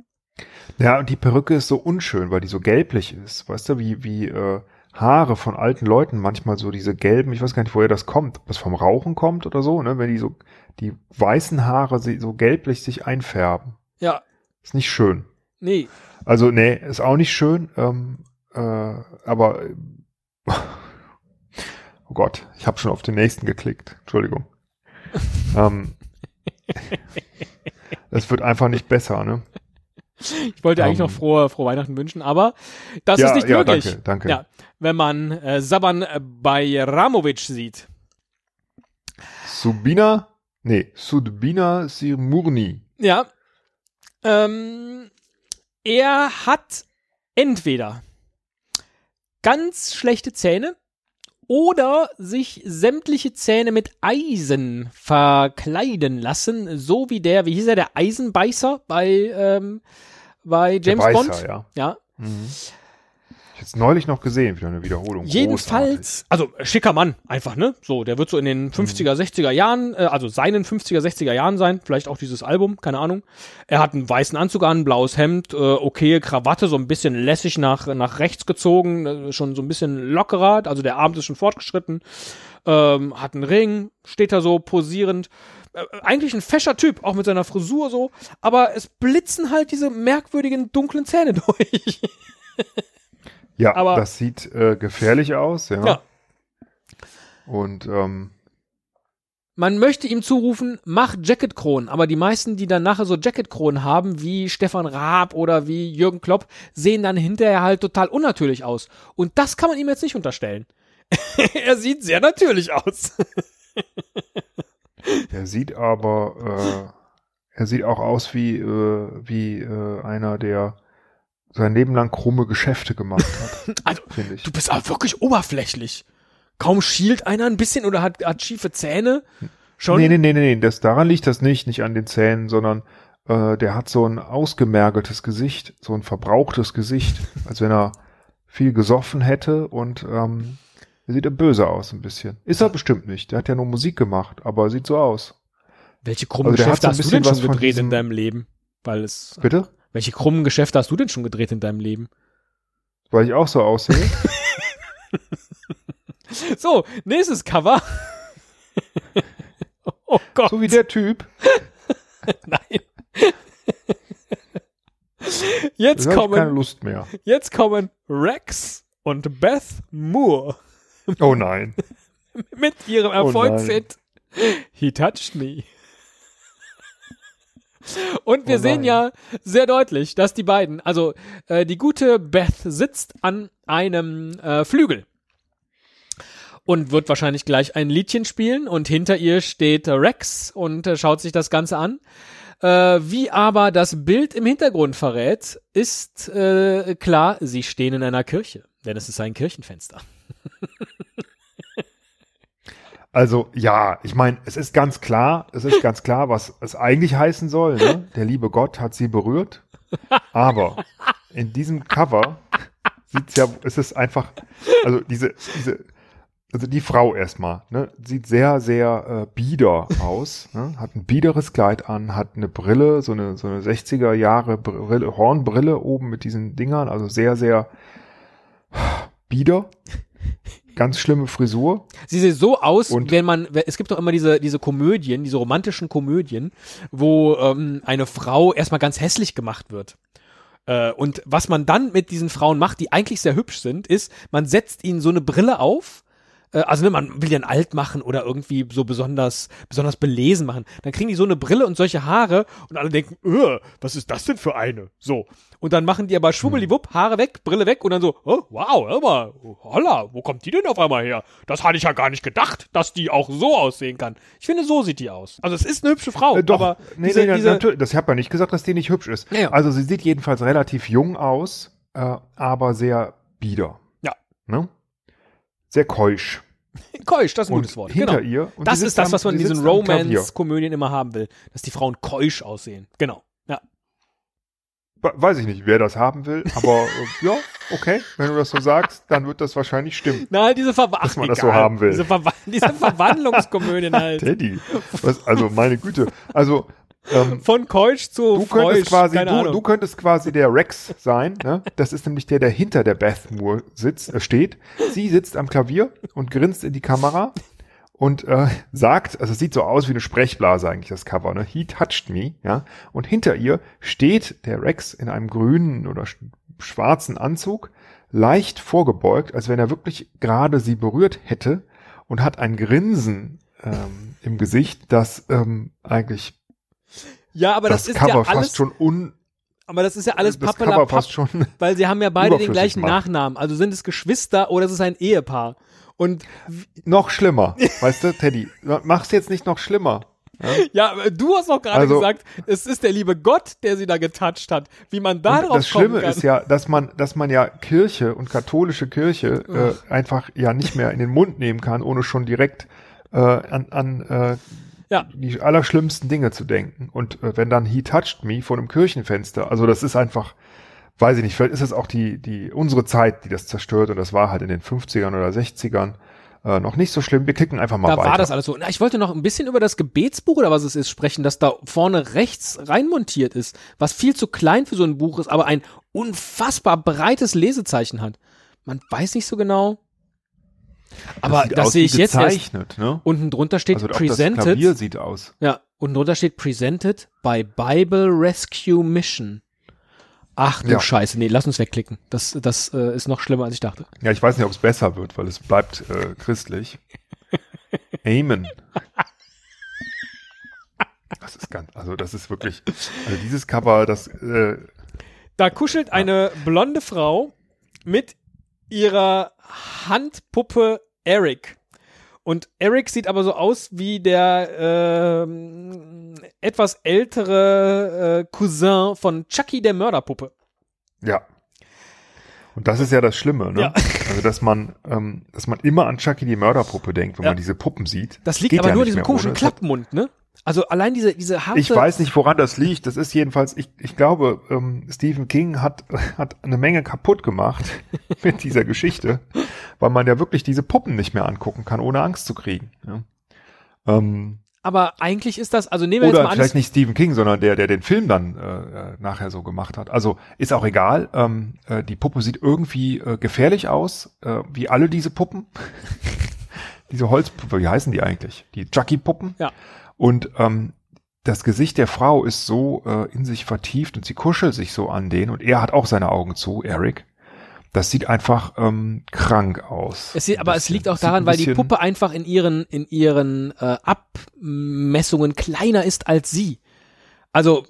Ja, und die Perücke ist so unschön, weil die so gelblich ist. Weißt du, wie, wie äh, Haare von alten Leuten manchmal so diese gelben, ich weiß gar nicht, woher das kommt, ob das vom Rauchen kommt oder so, ne? Wenn die so, die weißen Haare so gelblich sich einfärben. Ja, Ist nicht schön. nee. Also, nee, ist auch nicht schön, ähm, äh, aber oh Gott, ich habe schon auf den nächsten geklickt. Entschuldigung. ähm, das wird einfach nicht besser, ne? Ich wollte eigentlich Ähm. noch frohe, frohe Weihnachten wünschen, aber das Ja, ist nicht ja, möglich. danke, danke. Ja, wenn man äh, Saban Bajramovic sieht. Subina, nee, Sudbina Sirmurni. Ja. Ähm, er hat entweder ganz schlechte Zähne oder sich sämtliche Zähne mit Eisen verkleiden lassen, so wie der, wie hieß er, der Eisenbeißer bei, ähm, bei James Beißer, Bond. ja. Ja, Mhm. Ich jetzt neulich noch gesehen, wieder eine Wiederholung. Jedenfalls, also äh, schicker Mann, einfach, ne? So, der wird so in den 50er, 60er Jahren, äh, also seinen 50er, 60er Jahren sein, vielleicht auch dieses Album, keine Ahnung. Er hat einen weißen Anzug an, blaues Hemd, äh, okay, Krawatte, so ein bisschen lässig nach, nach rechts gezogen, äh, schon so ein bisschen lockerer, also der Abend ist schon fortgeschritten, ähm, hat einen Ring, steht da so posierend. Äh, eigentlich ein fescher Typ, auch mit seiner Frisur so, aber es blitzen halt diese merkwürdigen dunklen Zähne durch. Ja, aber- das sieht äh, gefährlich aus, ja. Ja. Und ähm, Man möchte ihm zurufen, mach Jacketkronen, aber die meisten, die dann nachher so Jacketkronen haben, wie Stefan Raab oder wie Jürgen Klopp, sehen dann hinterher halt total unnatürlich aus. Und das kann man ihm jetzt nicht unterstellen. er sieht sehr natürlich aus. er sieht aber, äh, er sieht auch aus wie, äh, wie äh, einer, der sein Leben lang krumme Geschäfte gemacht hat, Also, du bist aber wirklich oberflächlich. Kaum schielt einer ein bisschen oder hat, hat schiefe Zähne. Schon. Nee, nee, nee, nee, nee, das, daran liegt das nicht, nicht an den Zähnen, sondern äh, der hat so ein ausgemergeltes Gesicht, so ein verbrauchtes Gesicht, als wenn er viel gesoffen hätte und ähm, er sieht er böse aus ein bisschen. Ist er bestimmt nicht, der hat ja nur Musik gemacht, aber sieht so aus. Welche krummen Also Geschäfte hast du denn schon gedreht in deinem Leben? Weil es. Bitte? Welche krummen Geschäfte hast du denn schon gedreht in deinem Leben? Weil ich auch so aussehe. So, nächstes Cover. oh Gott, so wie der Typ. nein. Jetzt Da habe ich keine kommen, Lust mehr. jetzt kommen Rex und Beth Moore Oh nein. mit ihrem Oh Erfolgshit He Touched Me. Und wir Oh sehen ja sehr deutlich, dass die beiden, also äh, die gute Beth sitzt an einem äh, Flügel und wird wahrscheinlich gleich ein Liedchen spielen und hinter ihr steht äh, Rex und äh, schaut sich das Ganze an. Äh, wie aber das Bild im Hintergrund verrät, ist äh, klar, sie stehen in einer Kirche, denn es ist ein Kirchenfenster. Also ja, ich meine, es ist ganz klar, es ist ganz klar, was es eigentlich heißen soll. Ne? Der liebe Gott hat sie berührt. Aber in diesem Cover sieht's ja, es ist einfach, also diese, diese, also die Frau erstmal, ne, sieht sehr, sehr äh, bieder aus, ne? hat ein biederes Kleid an, hat eine Brille, so eine, so eine 60er Jahre Brille, Hornbrille oben mit diesen Dingern, also sehr, sehr bieder. Ganz schlimme Frisur. Sie sieht so aus, Und- wenn man, es gibt doch immer diese, diese Komödien, diese romantischen Komödien, wo ähm, eine Frau erstmal ganz hässlich gemacht wird. Äh, und was man dann mit diesen Frauen macht, die eigentlich sehr hübsch sind, ist, man setzt ihnen so eine Brille auf. Äh, also ne, man will dann alt machen oder irgendwie so besonders, besonders belesen machen. Dann kriegen die so eine Brille und solche Haare und alle denken, "Öh, was ist das denn für eine? So. Und dann machen die aber schwubbeliwupp, Haare weg, Brille weg und dann so, oh, wow, hör mal, holla, wo kommt die denn auf einmal her? Das hatte ich ja gar nicht gedacht, dass die auch so aussehen kann. Ich finde, so sieht die aus. Also es ist eine hübsche Frau, Äh, doch, aber nee, diese, nee, diese, natürlich, das habe ja nicht gesagt, dass die nicht hübsch ist. Ja, ja. Also sie sieht jedenfalls relativ jung aus, äh, aber sehr bieder. Ja. Ne? Sehr keusch. keusch, das ist ein Und gutes Wort. hinter genau. ihr. Das ist das, was man in die diesen. Romance-Komödien immer haben will, dass die Frauen keusch aussehen. Genau. Ja. We- Weiß ich nicht, wer das haben will, aber äh, ja, okay, wenn du das so sagst, dann wird das wahrscheinlich stimmen. Nein, diese Verwa Dass man Ach, das so egal. haben will. Diese, Verwa diese Verwandlungskomödien halt. Teddy, was, also meine Güte, also ähm, Von keusch zu du freusch. könntest quasi, du, du könntest quasi der Rex sein, ne? Das ist nämlich der, der hinter der Beth Moore sitzt, äh, steht. Sie sitzt am Klavier und grinst in die Kamera und äh, sagt, also es sieht so aus wie eine Sprechblase eigentlich das Cover, ne? He touched me, ja. Und hinter ihr steht der Rex in einem grünen oder sch schwarzen Anzug, leicht vorgebeugt, als wenn er wirklich gerade sie berührt hätte und hat ein Grinsen ähm, im Gesicht, das ähm, eigentlich ja, aber das, das, ist Cover ja fast alles, schon un aber das ist ja alles das Cover fast schon weil sie haben ja beide den gleichen macht. Nachnamen. Also sind es Geschwister oder ist es ein Ehepaar? Und noch schlimmer, weißt du, Teddy, mach's jetzt nicht noch schlimmer. ja, aber du hast doch gerade Also- gesagt, es ist der liebe Gott, der sie da getoucht hat. Wie man da drauf das Schlimme ist ja, dass man, dass man ja Kirche und katholische Kirche äh, einfach ja nicht mehr in den Mund nehmen kann, ohne schon direkt äh, an, an äh, Ja. die allerschlimmsten Dinge zu denken. Und äh, wenn dann He touched me vor einem Kirchenfenster, also das ist einfach, weiß ich nicht, vielleicht ist es auch die, die unsere Zeit, die das zerstört und das war halt in den 50ern oder 60ern äh, noch nicht so schlimm. Wir klicken einfach mal da weiter. war das alles so. Na, ich wollte noch ein bisschen über das Gebetsbuch oder was es ist sprechen, das da vorne rechts reinmontiert ist, was viel zu klein für so ein Buch ist, aber ein unfassbar breites Lesezeichen hat. Man weiß nicht so genau. Aber das aus sehe ich jetzt erst. ne? Unten drunter steht Also auch das presented. Klavier sieht aus. Ja, unten drunter steht presented by Bible Rescue Mission. Ach du Ja. Scheiße, nee, lass uns wegklicken. Das, das äh, ist noch schlimmer, als ich dachte. Ja, ich weiß nicht, ob es besser wird, weil es bleibt äh, christlich. Amen. Das ist ganz, also das ist wirklich, also dieses Cover, das, äh, Da kuschelt eine blonde Frau mit ihrer Handpuppe Eric. Und Eric sieht aber so aus wie der ähm, etwas ältere äh, Cousin von Chucky der Mörderpuppe. ja. Und das ist ja das Schlimme, ne? Ja. Also dass man, ähm, dass man immer an Chucky die Mörderpuppe denkt, wenn Ja. man diese Puppen sieht. Das liegt Geht aber ja nur an nicht diesem komischen ohne. Klappmund, ne? Also allein diese, diese harte... Ich weiß nicht, woran das liegt. Das ist jedenfalls, ich, ich glaube, ähm, Stephen King hat, hat eine Menge kaputt gemacht mit dieser Geschichte, weil man ja wirklich diese Puppen nicht mehr angucken kann, ohne Angst zu kriegen. Ja. Ähm, Aber eigentlich ist das, also nehmen wir jetzt oder mal an, vielleicht nicht Stephen King, sondern der, der den Film dann äh, äh, nachher so gemacht hat. Also ist auch egal. Ähm, äh, die Puppe sieht irgendwie äh, gefährlich aus, äh, wie alle diese Puppen. diese Holzpuppe, wie heißen die eigentlich? Die Chucky-Puppen. Ja. Und ähm, das Gesicht der Frau ist so äh, in sich vertieft und sie kuschelt sich so an den und er hat auch seine Augen zu, Eric. Das sieht einfach ähm, krank aus. Es sieht, aber es liegt auch daran, weil die Puppe einfach in ihren, in ihren äh, Abmessungen kleiner ist als sie. Also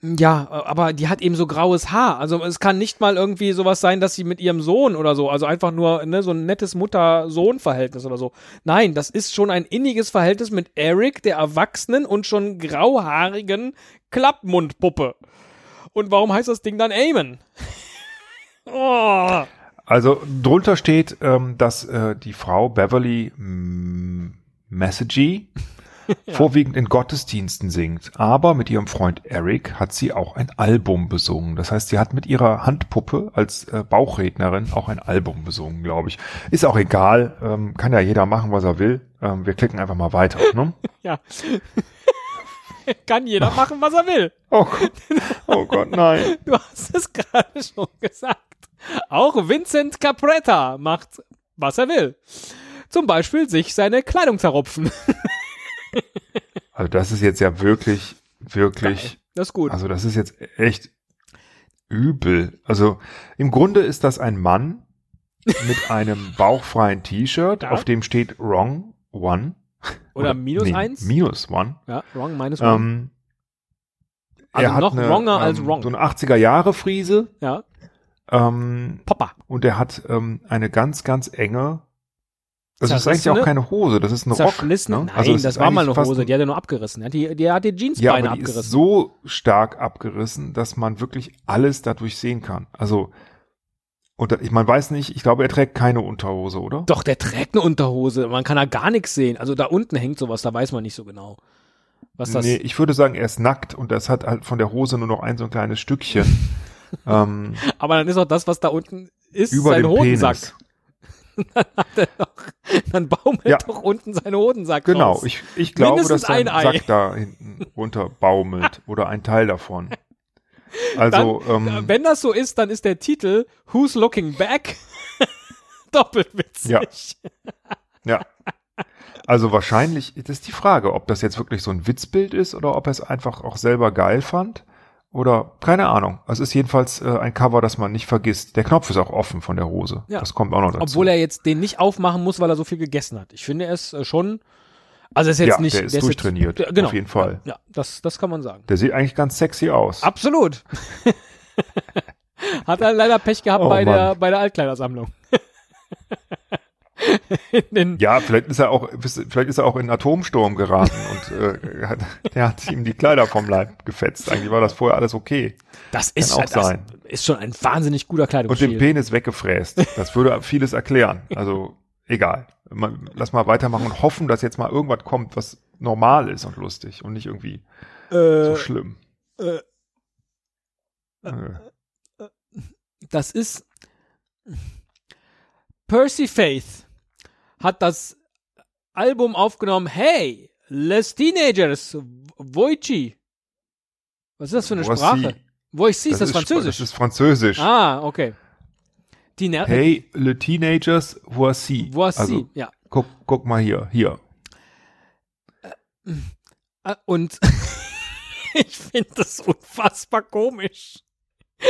ja, aber die hat eben so graues Haar. Also es kann nicht mal irgendwie sowas sein, dass sie mit ihrem Sohn oder so, also einfach nur ne, so ein nettes Mutter-Sohn-Verhältnis oder so. Nein, das ist schon ein inniges Verhältnis mit Eric, der erwachsenen und schon grauhaarigen Klappmundpuppe. Und warum heißt das Ding dann Amen? oh. Also drunter steht, ähm, dass äh, die Frau Beverly mm, Vorwiegend in Gottesdiensten singt. Aber mit ihrem Freund Eric hat sie auch ein Album besungen. Das heißt, sie hat mit ihrer Handpuppe als äh, Bauchrednerin auch ein Album besungen, glaube ich. Ist auch egal, ähm, kann ja jeder machen, was er will. Ähm, wir klicken einfach mal weiter. Ne? Ja. Kann jeder machen, was er will. Oh Gott, oh Gott, nein. Du hast es gerade schon gesagt. Auch Vincent Capretta macht, was er will. Zum Beispiel sich seine Kleidung zerrupfen. Also das ist jetzt ja wirklich, wirklich, Das ist gut. also das ist jetzt echt übel. Also im Grunde ist das ein Mann mit einem bauchfreien T-Shirt, auf dem steht Wrong One. Oder minus eins. Minus One. ja, wrong, minus wrong. Ähm, Also er hat noch eine, wronger als ähm, wrong. So eine 80er Jahre Frise. ja, Ähm, Popper. und er hat ähm, eine ganz, ganz enge. Das ist eigentlich auch keine Hose, das ist ein Rock. Ne? Nein, Also das, ist war mal eine Hose, die hat er nur abgerissen. Der hat die, der hat die Ja, Jeansbeine aber die ist abgerissen. so stark abgerissen, dass man wirklich alles dadurch sehen kann. Also, und ich man weiß nicht, ich glaube, er trägt keine Unterhose, oder? Doch, der trägt eine Unterhose. Man kann da gar nichts sehen. Also da unten hängt sowas, da weiß man nicht so genau. Was das nee, ich würde sagen, er ist nackt und das hat halt von der Hose nur noch ein so ein kleines Stückchen. ähm, Aber dann ist auch das, was da unten ist, über sein Hodensack. Penis. Dann baumelt Ja. doch unten sein Hodensack Genau, raus. ich, ich glaube, Mindestens dass sein ein Ei. Sack da hinten runter baumelt oder ein Teil davon. Also, Dann, ähm, Wenn das so ist, dann ist der Titel Who's Looking Back doppelt witzig. Ja. ja. Also wahrscheinlich, das ist die Frage, ob das jetzt wirklich so ein Witzbild ist oder ob er es einfach auch selber geil fand. Oder keine Ahnung. Es ist jedenfalls äh, ein Cover, das man nicht vergisst. Der Knopf ist auch offen von der Hose. Ja. Das kommt auch noch dazu. Obwohl er jetzt den nicht aufmachen muss, weil er so viel gegessen hat. Ich finde ist äh, schon. Also ist jetzt Ja, nicht. der ist jetzt- durchtrainiert, der- genau, auf jeden Fall. Ja, ja, das, das kann man sagen. der sieht eigentlich ganz sexy aus. Absolut. Hat er leider Pech gehabt Oh, bei, der, bei der Altkleidersammlung. Ja, vielleicht ist er auch, vielleicht ist er auch in einen Atomsturm geraten und äh, hat, der hat ihm die Kleider vom Leib gefetzt. Eigentlich war das vorher alles okay. das ist, auch das sein. ist schon ein wahnsinnig guter Und den Kleidungsstil. Penis weggefräst. Das würde vieles erklären. Also egal. Lass mal weitermachen und hoffen, dass jetzt mal irgendwas kommt, was normal ist und lustig und nicht irgendwie so Äh, schlimm. äh, Äh, das ist Percy Faith hat das Album aufgenommen. Hey, Les Teenagers, Voici. Was ist das für eine Voici. Sprache? Voici, ist das, Französisch? Das ist Französisch. ah, okay. Die Ner Hey, le teenagers, voici. Voici, Also, ja. guck, guck mal hier, hier. Äh, Und ich finde das unfassbar komisch.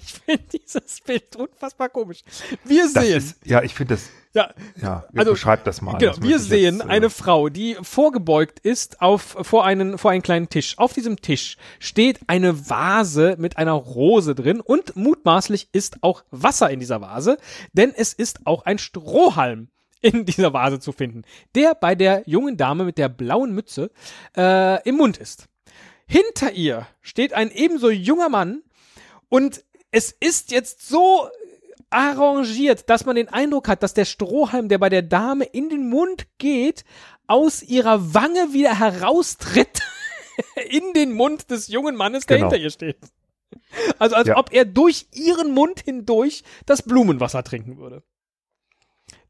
Ich finde dieses Bild unfassbar komisch. Wir Das sehen, ist, ja, ich finde das, ja, ja, Also, beschreib das mal. Genau, Das wir sehen jetzt, äh, eine Frau, die vorgebeugt ist auf, vor, einen, vor einen kleinen Tisch. Auf diesem Tisch steht eine Vase mit einer Rose drin und mutmaßlich ist auch Wasser in dieser Vase, denn es ist auch ein Strohhalm in dieser Vase zu finden, der bei der jungen Dame mit der blauen Mütze äh, im Mund ist. Hinter ihr steht ein ebenso junger Mann und es ist jetzt so arrangiert, dass man den Eindruck hat, dass der Strohhalm, der bei der Dame in den Mund geht, aus ihrer Wange wieder heraustritt in den Mund des jungen Mannes, der Genau. hinter ihr steht. Also als Ja. ob er durch ihren Mund hindurch das Blumenwasser trinken würde.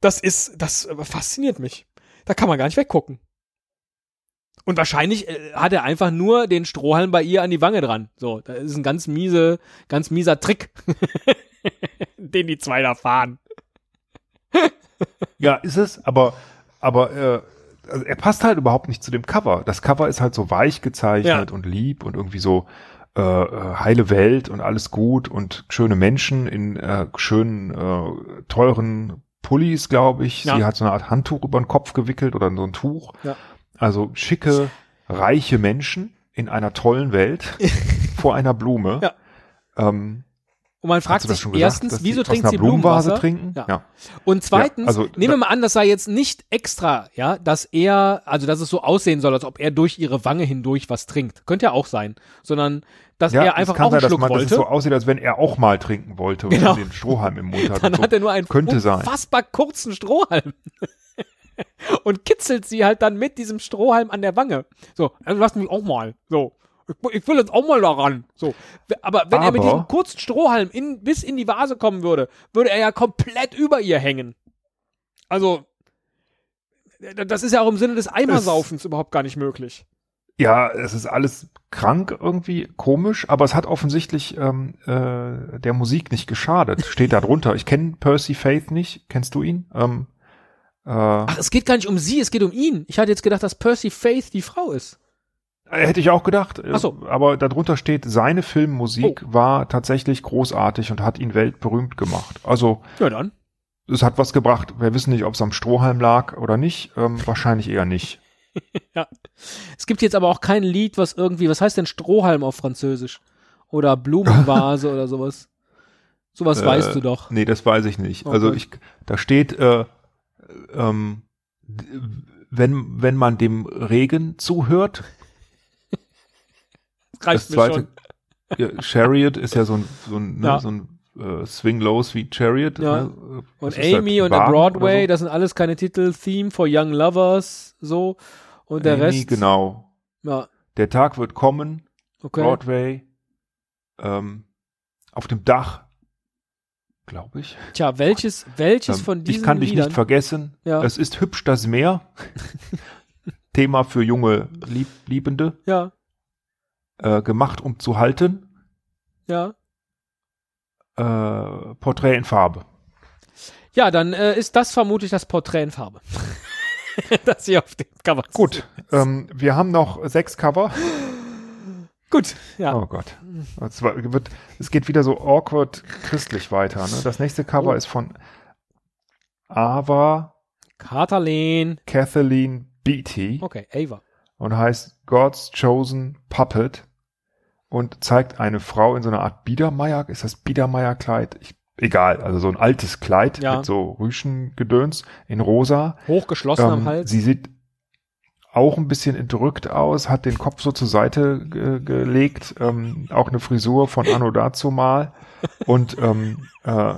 Das ist, das äh, fasziniert mich. Da kann man gar nicht weggucken. Und wahrscheinlich äh, hat er einfach nur den Strohhalm bei ihr an die Wange dran. So, das ist ein ganz miese, ganz mieser Trick, den die zwei da fahren. Ja, ist es, aber, aber äh, also er passt halt überhaupt nicht zu dem Cover. Das Cover ist halt so weich gezeichnet Ja. und lieb und irgendwie so äh, äh, heile Welt und alles gut und schöne Menschen in äh, schönen, äh, teuren Pullis, glaube ich. Ja. Sie hat so eine Art Handtuch über den Kopf gewickelt oder so ein Tuch. Ja. Also schicke, reiche Menschen in einer tollen Welt vor einer Blume. Ja. Ähm, Und man fragt sich gesagt, erstens, dass wieso trinkt sie Blumenvase trinken? Ja. Ja. Und zweitens, Ja, also- nehmen wir mal an, das sei jetzt nicht extra, ja, dass er, also dass es so aussehen soll, als ob er durch ihre Wange hindurch was trinkt. Könnte ja auch sein. Sondern, dass Ja, er einfach auch sein, einen dass, Schluck man, dass es wollte. so aussieht, als wenn er auch mal trinken wollte und Genau. den Strohhalm im Mund hat. dann und so. hat er nur einen Könnte sein. unfassbar kurzen Strohhalm. und kitzelt sie halt dann mit diesem Strohhalm an der Wange. So, also lass mich auch mal. So. Ich, ich will jetzt auch mal daran. So. Aber wenn er mit Aber- diesem kurzen Strohhalm in, bis in die Vase kommen würde, würde er ja komplett über ihr hängen. Also, das ist ja auch im Sinne des Eimersaufens überhaupt gar nicht möglich. Ja, es ist alles krank irgendwie, komisch, aber es hat offensichtlich ähm, äh, der Musik nicht geschadet. Steht da drunter. Ich kenne Percy Faith nicht. Kennst du ihn? Ähm, äh, Ach, es geht gar nicht um sie, es geht um ihn. Ich hatte jetzt gedacht, dass Percy Faith die Frau ist. Hätte ich auch gedacht. äh, Ach so. Aber darunter steht, seine Filmmusik Oh. war tatsächlich großartig und hat ihn weltberühmt gemacht. Also Ja, dann. es hat was gebracht. Wir wissen nicht, ob es am Strohhalm lag oder nicht. Ähm, wahrscheinlich eher nicht. Es gibt jetzt aber auch kein Lied, was irgendwie, was heißt denn Strohhalm auf Französisch? Oder Blumenvase oder sowas. Sowas Äh, weißt du doch. Nee, das weiß ich nicht. Okay. Also ich, da steht, äh, ähm, wenn, wenn man dem Regen zuhört, das zweite, ja, Chariot ist ja so ein, so ein, ne, Ja. so ein äh, Swing Lows wie Chariot. Ja. Ne? Und das? Amy und A Broadway, oder das sind alles keine Titel. Theme for Young Lovers, so. Und so? der Amy, Rest. genau. Ja, Der Tag wird kommen, okay. Broadway, ähm, auf dem Dach, glaube ich. Tja, welches, welches Ähm, von diesen ich kann dich Liedern? nicht vergessen. Ja. Es ist hübsch das Meer. Thema für junge Lieb Liebende. ja, Äh, gemacht, um zu halten. ja. Äh, Porträt in Farbe. Ja, dann äh, ist das vermutlich das Porträt in Farbe. das hier auf dem Cover. Gut, ähm, wir haben noch sechs Cover. Gut, ja. Oh Gott. Es, wird, es geht wieder so awkward christlich weiter. Ne? Das nächste Cover Oh. ist von Ava Katalin. Kathleen Beatty Okay, Ava. Und heißt God's Chosen Puppet und zeigt eine Frau in so einer Art Biedermeier. Ist das Biedermeierkleid? Egal, also so ein altes Kleid Ja. mit so Rüschengedöns in rosa. Hochgeschlossen am Ähm, Hals. Sie sieht auch ein bisschen entrückt aus, hat den Kopf so zur Seite ge gelegt, ähm, auch eine Frisur von Anno dazu mal und ähm, äh,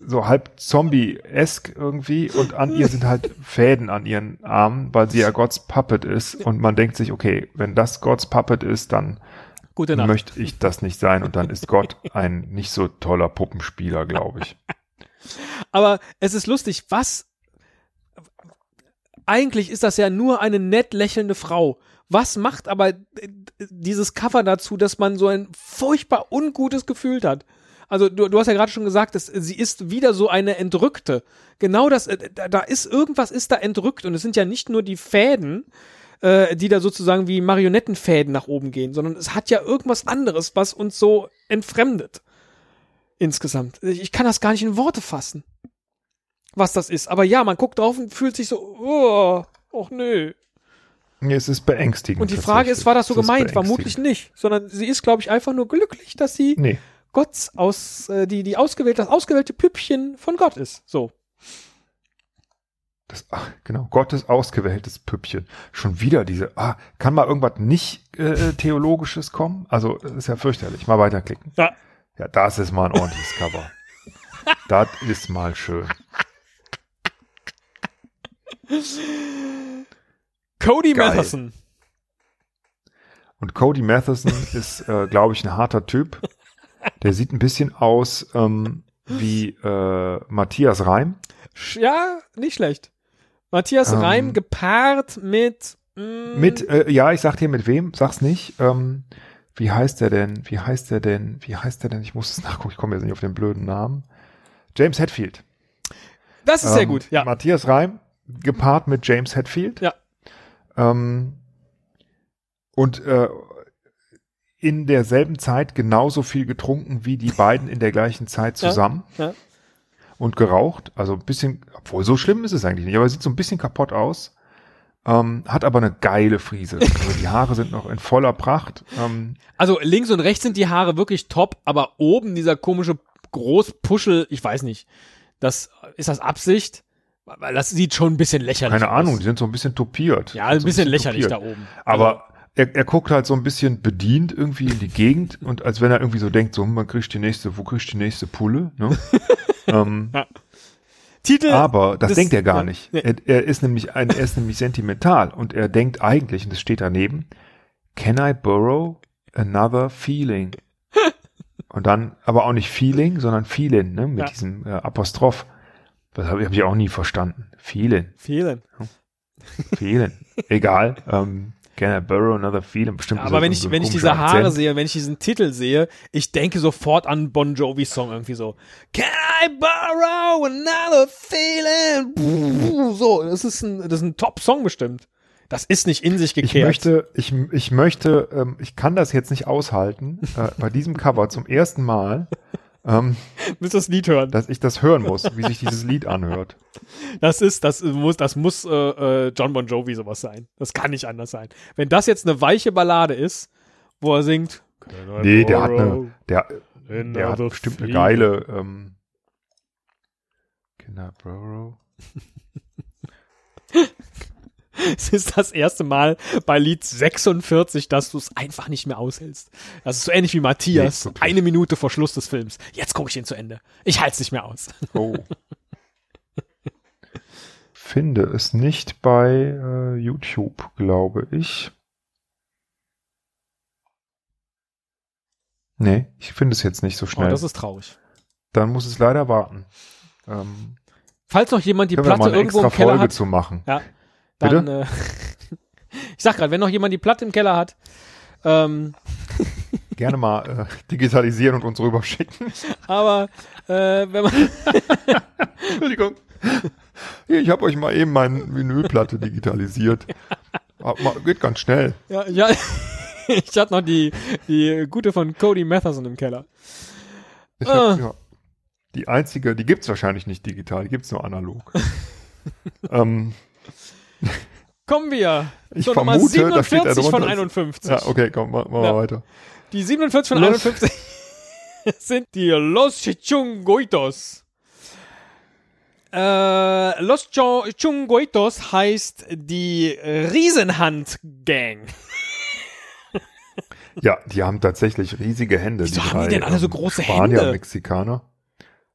so halb Zombie-esk irgendwie und an ihr sind halt Fäden an ihren Armen, weil sie ja Gods Puppet ist und man denkt sich, okay, wenn das Gods Puppet ist, dann möchte ich das nicht sein und dann ist Gott ein nicht so toller Puppenspieler, glaube ich. Aber es ist lustig, was eigentlich ist das ja nur eine nett lächelnde Frau. Was macht aber dieses Cover dazu, dass man so ein furchtbar ungutes Gefühl hat? Also du, du hast ja gerade schon gesagt, dass sie ist wieder so eine Entrückte. Genau das, äh, da, da ist irgendwas ist da entrückt und es sind ja nicht nur die Fäden, äh, die da sozusagen wie Marionettenfäden nach oben gehen, sondern es hat ja irgendwas anderes, was uns so entfremdet. Insgesamt. Ich kann das gar nicht in Worte fassen was das ist. Aber ja, man guckt drauf und fühlt sich so, oh, och nö. Nee, es ist beängstigend. Und die Frage ist, war das so ist gemeint? Vermutlich nicht. Sondern sie ist, glaube ich, einfach nur glücklich, dass sie Nee. Gott aus, äh, die, die ausgewählte, das ausgewählte Püppchen von Gott ist. So. Das, ach, genau, Gottes ausgewähltes Püppchen. Schon wieder diese, ah, kann mal irgendwas nicht äh, Theologisches kommen? Also, das ist ja fürchterlich. Mal weiterklicken. Ja. Ja, das ist mal ein ordentliches Cover. das ist mal schön. Cody Geil. Matheson. Und Cody Matheson ist, äh, glaube ich, ein harter Typ. Der sieht ein bisschen aus ähm, wie äh, Matthias Reim. Ja, nicht schlecht. Matthias Ähm. Reim gepaart mit, mm, Mit, äh, ja, ich sag dir mit wem, sag's nicht. Ähm, wie heißt der denn? Wie heißt der denn? Wie heißt der denn? Ich muss es nachgucken, ich komme jetzt nicht auf den blöden Namen. James Hetfield. das ist sehr Ähm, gut, ja. Matthias Reim, gepaart mit James Hetfield. Ja. Ähm, und äh, in derselben Zeit genauso viel getrunken wie die beiden in der gleichen Zeit Ja, zusammen. ja. Und geraucht. Also ein bisschen, obwohl so schlimm ist es eigentlich nicht, aber er sieht so ein bisschen kaputt aus. Ähm, hat aber eine geile Friese. Also die Haare sind noch in voller Pracht. Ähm, Also links und rechts sind die Haare wirklich top, aber oben dieser komische Großpuschel, ich weiß nicht. Das ist das Absicht? Weil das sieht schon ein bisschen lächerlich keine aus. Ahnung, die sind so ein bisschen topiert. Ja, ein so bisschen lächerlich topiert. da oben. Aber er, er guckt halt so ein bisschen bedient irgendwie in die Gegend und als wenn er irgendwie so denkt, so, hm, man kriegt die nächste, wo kriegt die nächste Pulle, ne? ähm, Titel. aber das, das- denkt er gar ja, nicht. nee. Er, er ist nämlich ein, er ist nämlich sentimental und er denkt eigentlich, und das steht daneben, can I borrow another feeling? Und dann, aber auch nicht Feeling, sondern Feeling, ne, mit Ja. diesem äh, Apostroph. Das habe hab ich auch nie verstanden. Feeling. Fehlen. Feeling. Egal. Ähm, can I borrow another feeling? Bestimmt. ist Aber wenn so ich, ein wenn ich diese Haare Akzent. sehe, wenn ich diesen Titel sehe, ich denke sofort an Bon Jovi Song irgendwie so. Can I borrow another feeling? So, das ist ein, das ist ein Top-Song bestimmt. Das ist nicht in sich Ich gekehrt. möchte, ich, ich möchte, ähm, ich kann das jetzt nicht aushalten, äh, bei diesem Cover zum ersten Mal, ähm, du das Lied hören? dass ich das hören muss, wie sich dieses Lied anhört. Das ist, das muss, das muss äh, äh, John Bon Jovi sowas sein. Das kann nicht anders sein. Wenn das jetzt eine weiche Ballade ist, wo er singt. Can I Nee, der hat eine, der, der hat bestimmt eine geile, ähm, Kinder Borrow. Es ist das erste Mal bei Lied 46, dass du es einfach nicht mehr aushältst. Das ist so ähnlich wie Matthias. Nee, eine Minute vor Schluss des Films. Jetzt gucke ich ihn zu Ende. Ich halte es nicht mehr aus. Oh. Finde es nicht bei äh, YouTube, glaube ich. Nee, ich finde es jetzt nicht so Oh, schnell. das ist traurig. Dann muss es leider warten. Ähm, Falls noch jemand die Platte irgendwo im Keller Folge hat, zu machen. ja, dann. Äh, ich sag gerade, wenn noch jemand die Platte im Keller hat, ähm, Gerne mal äh, digitalisieren und uns rüberschicken. aber äh, wenn man Entschuldigung. Ich habe euch mal eben meine Vinylplatte digitalisiert. Geht ganz schnell. Ja, ja. ich hatte noch die, die gute von Cody Matheson im Keller. Ich Ah. hab, ja, die einzige, die gibt's wahrscheinlich nicht digital, die gibt's nur analog. ähm, Kommen wir Ich zur Nummer vermute, da 47 von drunter- 51. ja, okay, komm, machen wir Ja. mal weiter. Die 47 von Los. 51 sind die Los Chungoitos. Äh, Los Chungoitos heißt die Riesenhand-Gang. Ja, die haben tatsächlich riesige Hände. Wieso die haben die drei, denn alle so ähm, große Spanier, Hände? Mexikaner.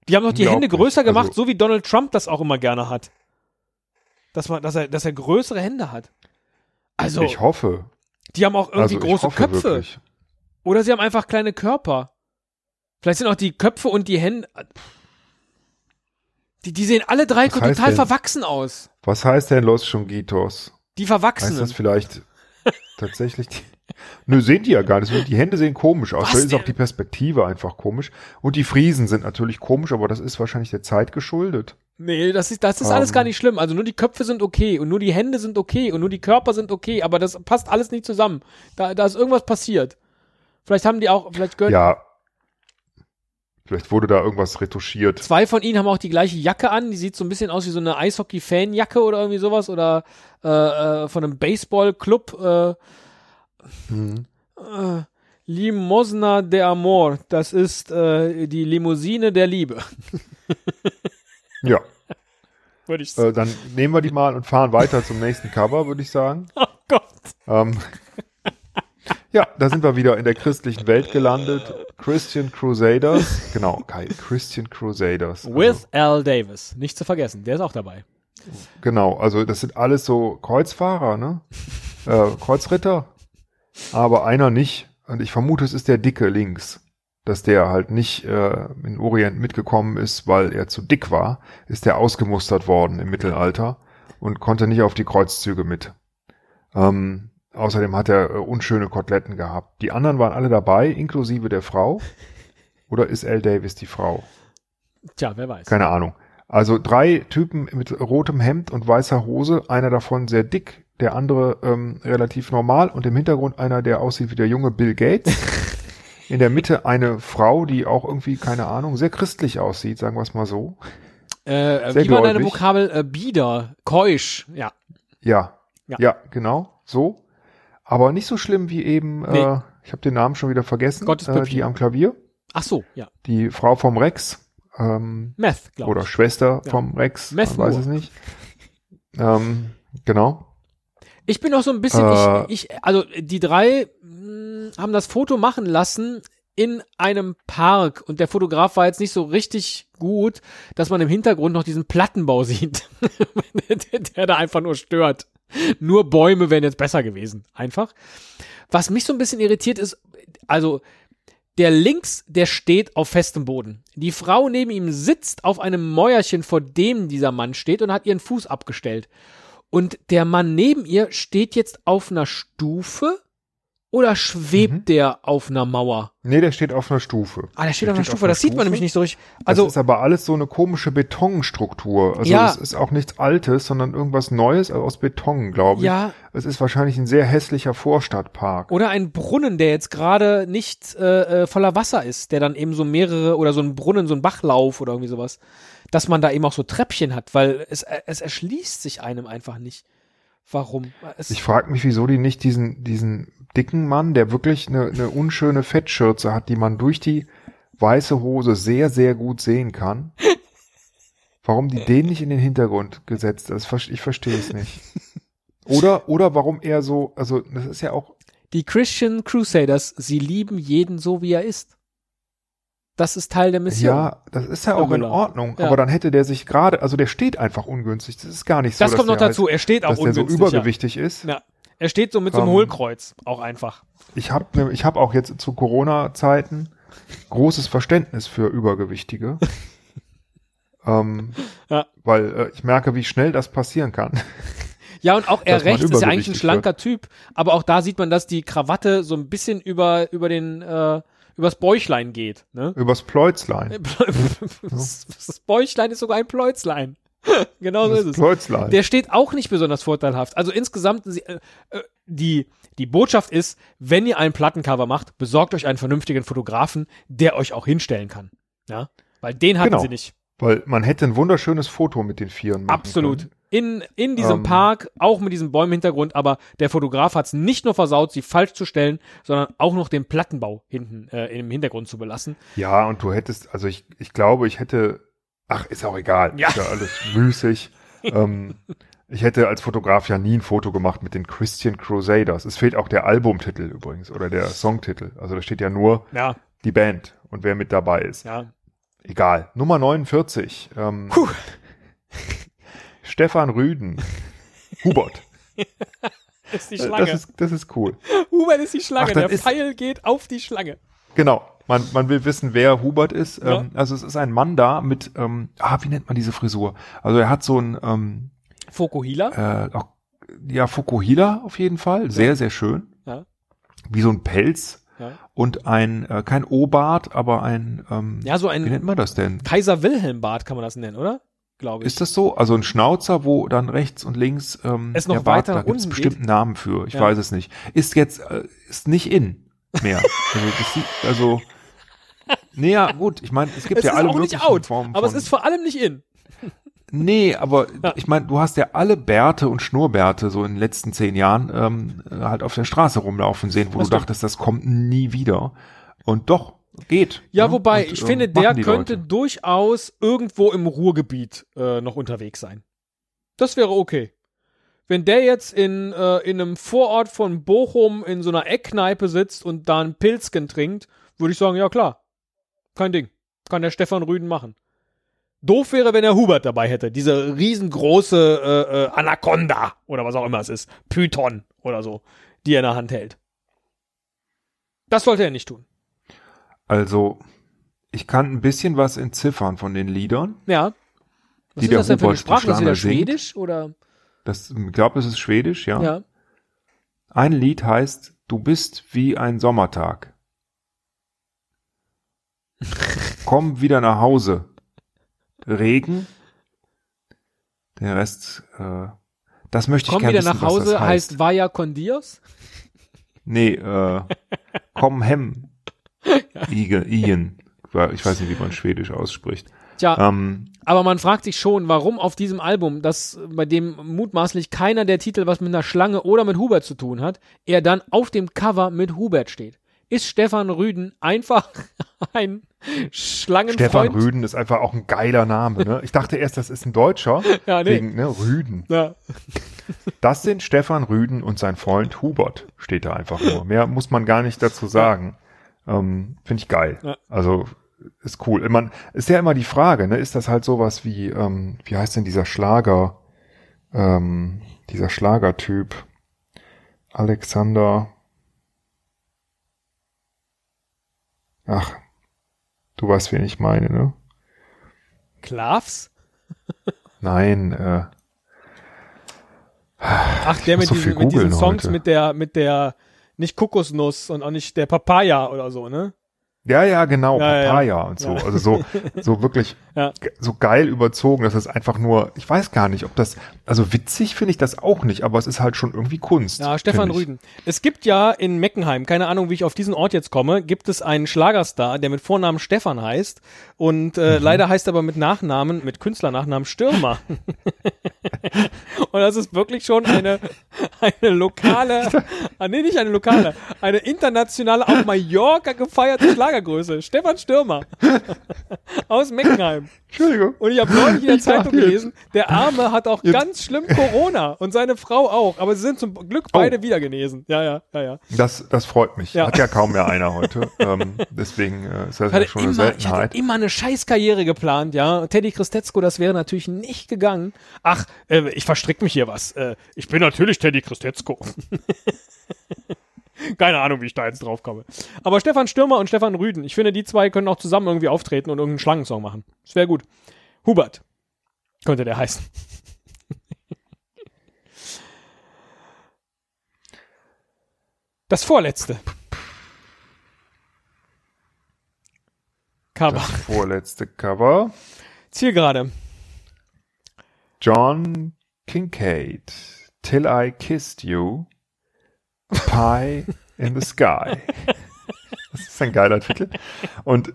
Die haben doch die Hände größer gemacht, Also- so wie Donald Trump das auch immer gerne hat. Dass, man, dass, er, dass er größere Hände hat. Also, Ich hoffe. die haben auch irgendwie Also große Köpfe. wirklich. Oder sie haben einfach kleine Körper. Vielleicht sind auch die Köpfe und die Hände. Die, die sehen alle drei total denn? verwachsen aus. Was heißt denn Los Chunguitos? Die Heißt Verwachsenen. das vielleicht tatsächlich die, Nö, sehen die ja gar nicht. Die Hände sehen komisch aus. Da ist auch die Perspektive einfach komisch. Und die Friesen sind natürlich komisch, aber das ist wahrscheinlich der Zeit geschuldet. Nee, das ist, das ist alles Ähm. gar nicht schlimm. Also nur die Köpfe sind okay und nur die Hände sind okay und nur die Körper sind okay, aber das passt alles nicht zusammen. Da, da ist irgendwas passiert. Vielleicht haben die auch, vielleicht gehört, Ja. Vielleicht wurde da irgendwas retuschiert. zwei von ihnen haben auch die gleiche Jacke an. Die sieht so ein bisschen aus wie so eine Eishockey-Fan-Jacke oder irgendwie sowas oder äh, äh, von einem Baseball-Club. Äh, Mhm. äh, Limosna de Amor. Das ist äh, die Limousine der Liebe, Ja, würde ich sagen. äh, dann nehmen wir die mal und fahren weiter zum nächsten Cover, würde ich sagen. oh Gott. Ähm, ja, da sind wir wieder in der christlichen Welt gelandet. Christian Crusaders. Genau, Kai, Christian Crusaders. Also, With Al Davis. Nicht zu vergessen. Der ist auch dabei. Genau, also das sind alles so Kreuzfahrer, ne? Äh, Kreuzritter. Aber einer nicht. Und ich vermute, es ist der Dicke links. Dass der halt nicht äh, in Orient mitgekommen ist, weil er zu dick war, ist der ausgemustert worden im Mittelalter und konnte nicht auf die Kreuzzüge mit. Ähm, außerdem hat er äh, unschöne Koteletten gehabt. Die anderen waren alle dabei, inklusive der Frau. Oder ist L. Davis die Frau? Tja, wer weiß. Keine Ahnung. Also drei Typen mit rotem Hemd und weißer Hose, einer davon sehr dick, der andere ähm, relativ normal und im Hintergrund einer, der aussieht wie der junge Bill Gates. In der Mitte eine Frau, die auch irgendwie, keine Ahnung, sehr christlich aussieht, sagen wir es mal so. Äh, Sehr wie war deine. Vokabel? Äh, bieder, keusch, ja. Ja, Ja. Ja, genau, so. Aber nicht so schlimm wie eben, Nee. äh, ich habe den Namen schon wieder vergessen, äh, die am Klavier, Ach so, ja. die Frau vom Rex, ähm, Meth, glaube oder ich. Schwester Ja. vom Rex, Meth weiß es nicht. Ähm, genau. Ich bin auch so ein bisschen, Äh. ich, ich, also die drei haben das Foto machen lassen in einem Park und der Fotograf war jetzt nicht so richtig gut, dass man im Hintergrund noch diesen Plattenbau sieht, der, der da einfach nur stört. Nur Bäume wären jetzt besser gewesen, einfach. Was mich so ein bisschen irritiert ist, also der links, der steht auf festem Boden. Die Frau neben ihm sitzt auf einem Mäuerchen, vor dem dieser Mann steht und hat ihren Fuß abgestellt. Und der Mann neben ihr steht jetzt auf einer Stufe oder schwebt Mhm. der auf einer Mauer? Nee, der steht auf einer Stufe. Ah, der steht Der auf einer steht auf Stufe. einer Das sieht man Stufe. nämlich nicht so richtig. Also Also, das ist aber alles so eine komische Betonstruktur. Also Ja. es ist auch nichts Altes, sondern irgendwas Neues aus Beton, glaube ich. ja, Es ist wahrscheinlich ein sehr hässlicher Vorstadtpark. oder ein Brunnen, der jetzt gerade nicht äh, äh, voller Wasser ist, der dann eben so mehrere, oder so ein Brunnen, so ein Bachlauf oder irgendwie sowas, dass man da eben auch so Treppchen hat, weil es, äh, es erschließt sich einem einfach nicht. Warum? Es, Ich frage mich, wieso die nicht diesen, diesen dicken Mann, der wirklich eine, eine unschöne Fettschürze hat, die man durch die weiße Hose sehr, sehr gut sehen kann. Warum die den nicht in den Hintergrund gesetzt ist, ich verstehe es nicht. Oder, oder warum er so, also das ist ja auch, die Christian Crusaders, sie lieben jeden so, wie er ist. Das ist Teil der Mission. ja, das ist ja auch in Müller. Ordnung, Ja. aber dann hätte der sich gerade, also der steht einfach ungünstig, das ist gar nicht so, das dass kommt noch dazu. Er steht auch dass der so ungünstig. übergewichtig ist. Ja. Er steht so mit so einem Ähm, Hohlkreuz, auch einfach. Ich habe ne, ich hab auch jetzt zu Corona-Zeiten großes Verständnis für Übergewichtige. ähm, Ja. Weil äh, ich merke, wie schnell das passieren kann. Ja, und auch er rechts ist ja eigentlich ein schlanker Typ, aber auch da sieht man, dass die Krawatte so ein bisschen über, über den, äh, übers Bäuchlein geht, ne? Übers Pläuzlein. das, das Bäuchlein ist sogar ein Pläuzlein. genau so ist es. Pläuzlein. Der steht auch nicht besonders vorteilhaft. Also insgesamt, äh, äh, die, die Botschaft ist, wenn ihr ein Plattencover macht, besorgt euch einen vernünftigen Fotografen, der euch auch hinstellen kann. Ja? Weil den hatten Genau. sie nicht. Weil man hätte ein wunderschönes Foto mit den Vieren machen Absolut. Können. In, in diesem Ähm. Park, auch mit diesem Bäumenhintergrund, aber der Fotograf hat es nicht nur versaut, sie falsch zu stellen, sondern auch noch den Plattenbau hinten äh, im Hintergrund zu belassen. Ja, und du hättest, also ich, ich glaube, ich hätte, ach, ist auch egal, Ja. ist ja alles müßig. ähm, ich hätte als Fotograf ja nie ein Foto gemacht mit den Christian Crusaders. Es fehlt auch der Albumtitel übrigens oder der Songtitel. Also da steht ja nur Ja, die Band und wer mit dabei ist. ja. Egal. Nummer 49. Ähm. Stefan Rüden. Hubert. Das ist die Äh, Schlange. Das ist, das ist cool. Hubert ist die Schlange. Ach, der Pfeil geht auf die Schlange. Genau. Man, man will wissen, wer Hubert ist. Ja. Ähm, also es ist ein Mann da mit, ähm, ah, wie nennt man diese Frisur? Also er hat so ein, ähm, Fokuhila. äh, auch, ja, Fukuhila auf jeden Fall. Sehr, sehr schön. Ja. Wie so ein Pelz Ja. und ein, äh, kein O-Bart, aber ein, ähm, ja, so wie nennt ein man das denn? Kaiser Wilhelm Bart kann man das nennen, oder? Glaube ich. Ist das so? Also ein Schnauzer, wo dann rechts und links ähm, Es noch der Bart, weiter da gibt es unten bestimmt einen Namen für. Ich Ja. weiß es nicht. Ist jetzt äh, ist nicht in mehr. also, das sieht, also nee, ja, gut. Ich meine, es gibt es ja alle möglichen out, Formen aber es ist vor allem nicht in. Nee, aber Ja. ich meine, du hast ja alle Bärte und Schnurrbärte so in den letzten zehn Jahren ähm, halt auf der Straße rumlaufen sehen, wo Das du stimmt. dachtest, das kommt nie wieder. Und doch, geht. Ja, ne? wobei, Und, ich ähm, finde, der könnte Leute. durchaus irgendwo im Ruhrgebiet äh, noch unterwegs sein. Das wäre okay. Wenn der jetzt in, äh, in einem Vorort von Bochum in so einer Eckkneipe sitzt und da ein Pilzken trinkt, würde ich sagen, ja klar. Kein Ding. Kann der Stefan Rüden machen. Doof wäre, wenn er Hubert dabei hätte. Diese riesengroße äh, äh, Anaconda oder was auch immer es ist. Python oder so, die er in der Hand hält. Das sollte er nicht tun. Also, ich kann ein bisschen was entziffern von den Liedern. Ja. Was Die ist der das denn für eine Sprache? Ist singt. Schwedisch oder? Das, ich glaube, es ist Schwedisch, ja. Ja. Ein Lied heißt Du bist wie ein Sommertag. Komm wieder nach Hause. Regen. Der Rest, äh, das möchte ich Komm gerne wieder wissen, nach was Hause das heißt. heißt Vaya con Dios. Nee, äh, komm hem. Igen, Igen. Ich weiß nicht, wie man Schwedisch ausspricht. Tja, Ähm, aber man fragt sich schon, warum auf diesem Album, das bei dem mutmaßlich keiner der Titel was mit einer Schlange oder mit Hubert zu tun hat, er dann auf dem Cover mit Hubert steht. Ist Stefan Rüden einfach ein Schlangenfreund? Stefan Rüden ist einfach auch ein geiler Name. Ne? Ich dachte erst, das ist ein Deutscher. Ja, nee. Wegen, ne, Rüden. Ja. Das sind Stefan Rüden und sein Freund Hubert, steht da einfach nur. Mehr muss man gar nicht dazu sagen. Ähm, Finde ich geil. Ja. Also ist cool. Man, ist ja immer die Frage, ne? Ist das halt sowas wie, ähm, wie heißt denn dieser Schlager, ähm, dieser Schlagertyp? Alexander. Ach, du weißt, wen ich meine, ne? Klavs? Nein, äh, Ach, der mit, so diesen, mit diesen Songs heute. mit der, mit der, nicht Kokosnuss und auch nicht der Papaya oder so, ne? Ja, ja, genau, Ja, ja. Papaya und so. Ja. Also so, so wirklich Ja. so geil überzogen, dass es einfach nur, ich weiß gar nicht, ob das, also witzig finde ich das auch nicht, aber es ist halt schon irgendwie Kunst. Ja, Stefan. Rüden. Es gibt ja in Meckenheim, keine Ahnung, wie ich auf diesen Ort jetzt komme, gibt es einen Schlagerstar, der mit Vornamen Stefan heißt und Mhm. äh, leider heißt er aber mit Nachnamen, mit Künstlernachnamen Stürmer. und das ist wirklich schon eine, eine lokale, ah, nee, nicht eine lokale, eine internationale, auf Mallorca gefeierte Schlagergröße. Stefan Stürmer. Aus Meckenheim. Entschuldigung. Und ich habe neulich in der Ich Zeitung gelesen, der Arme hat auch Jetzt- ganz schlimm Corona und seine Frau auch, aber sie sind zum Glück beide wieder genesen. Ja, ja, ja, ja. Das, das freut mich. Ja. Hat ja kaum mehr einer heute. ähm, deswegen äh, ist das ja schon eine immer, ich hatte Seltenheit. immer eine Scheißkarriere geplant, ja. Teddy Christetzko, das wäre natürlich nicht gegangen. Ach, äh, ich verstrick mich hier was. Äh, ich bin natürlich Teddy Christetzko. Keine Ahnung, wie ich da jetzt drauf komme. Aber Stefan Stürmer und Stefan Rüden, ich finde, die zwei können auch zusammen irgendwie auftreten und irgendeinen Schlangensong machen. Das wäre gut. Hubert könnte der heißen. Das vorletzte. Cover. Das vorletzte Cover. Zielgerade. John Kincaid. Till I Kissed You. Pie in the Sky. Das ist ein geiler Titel. Und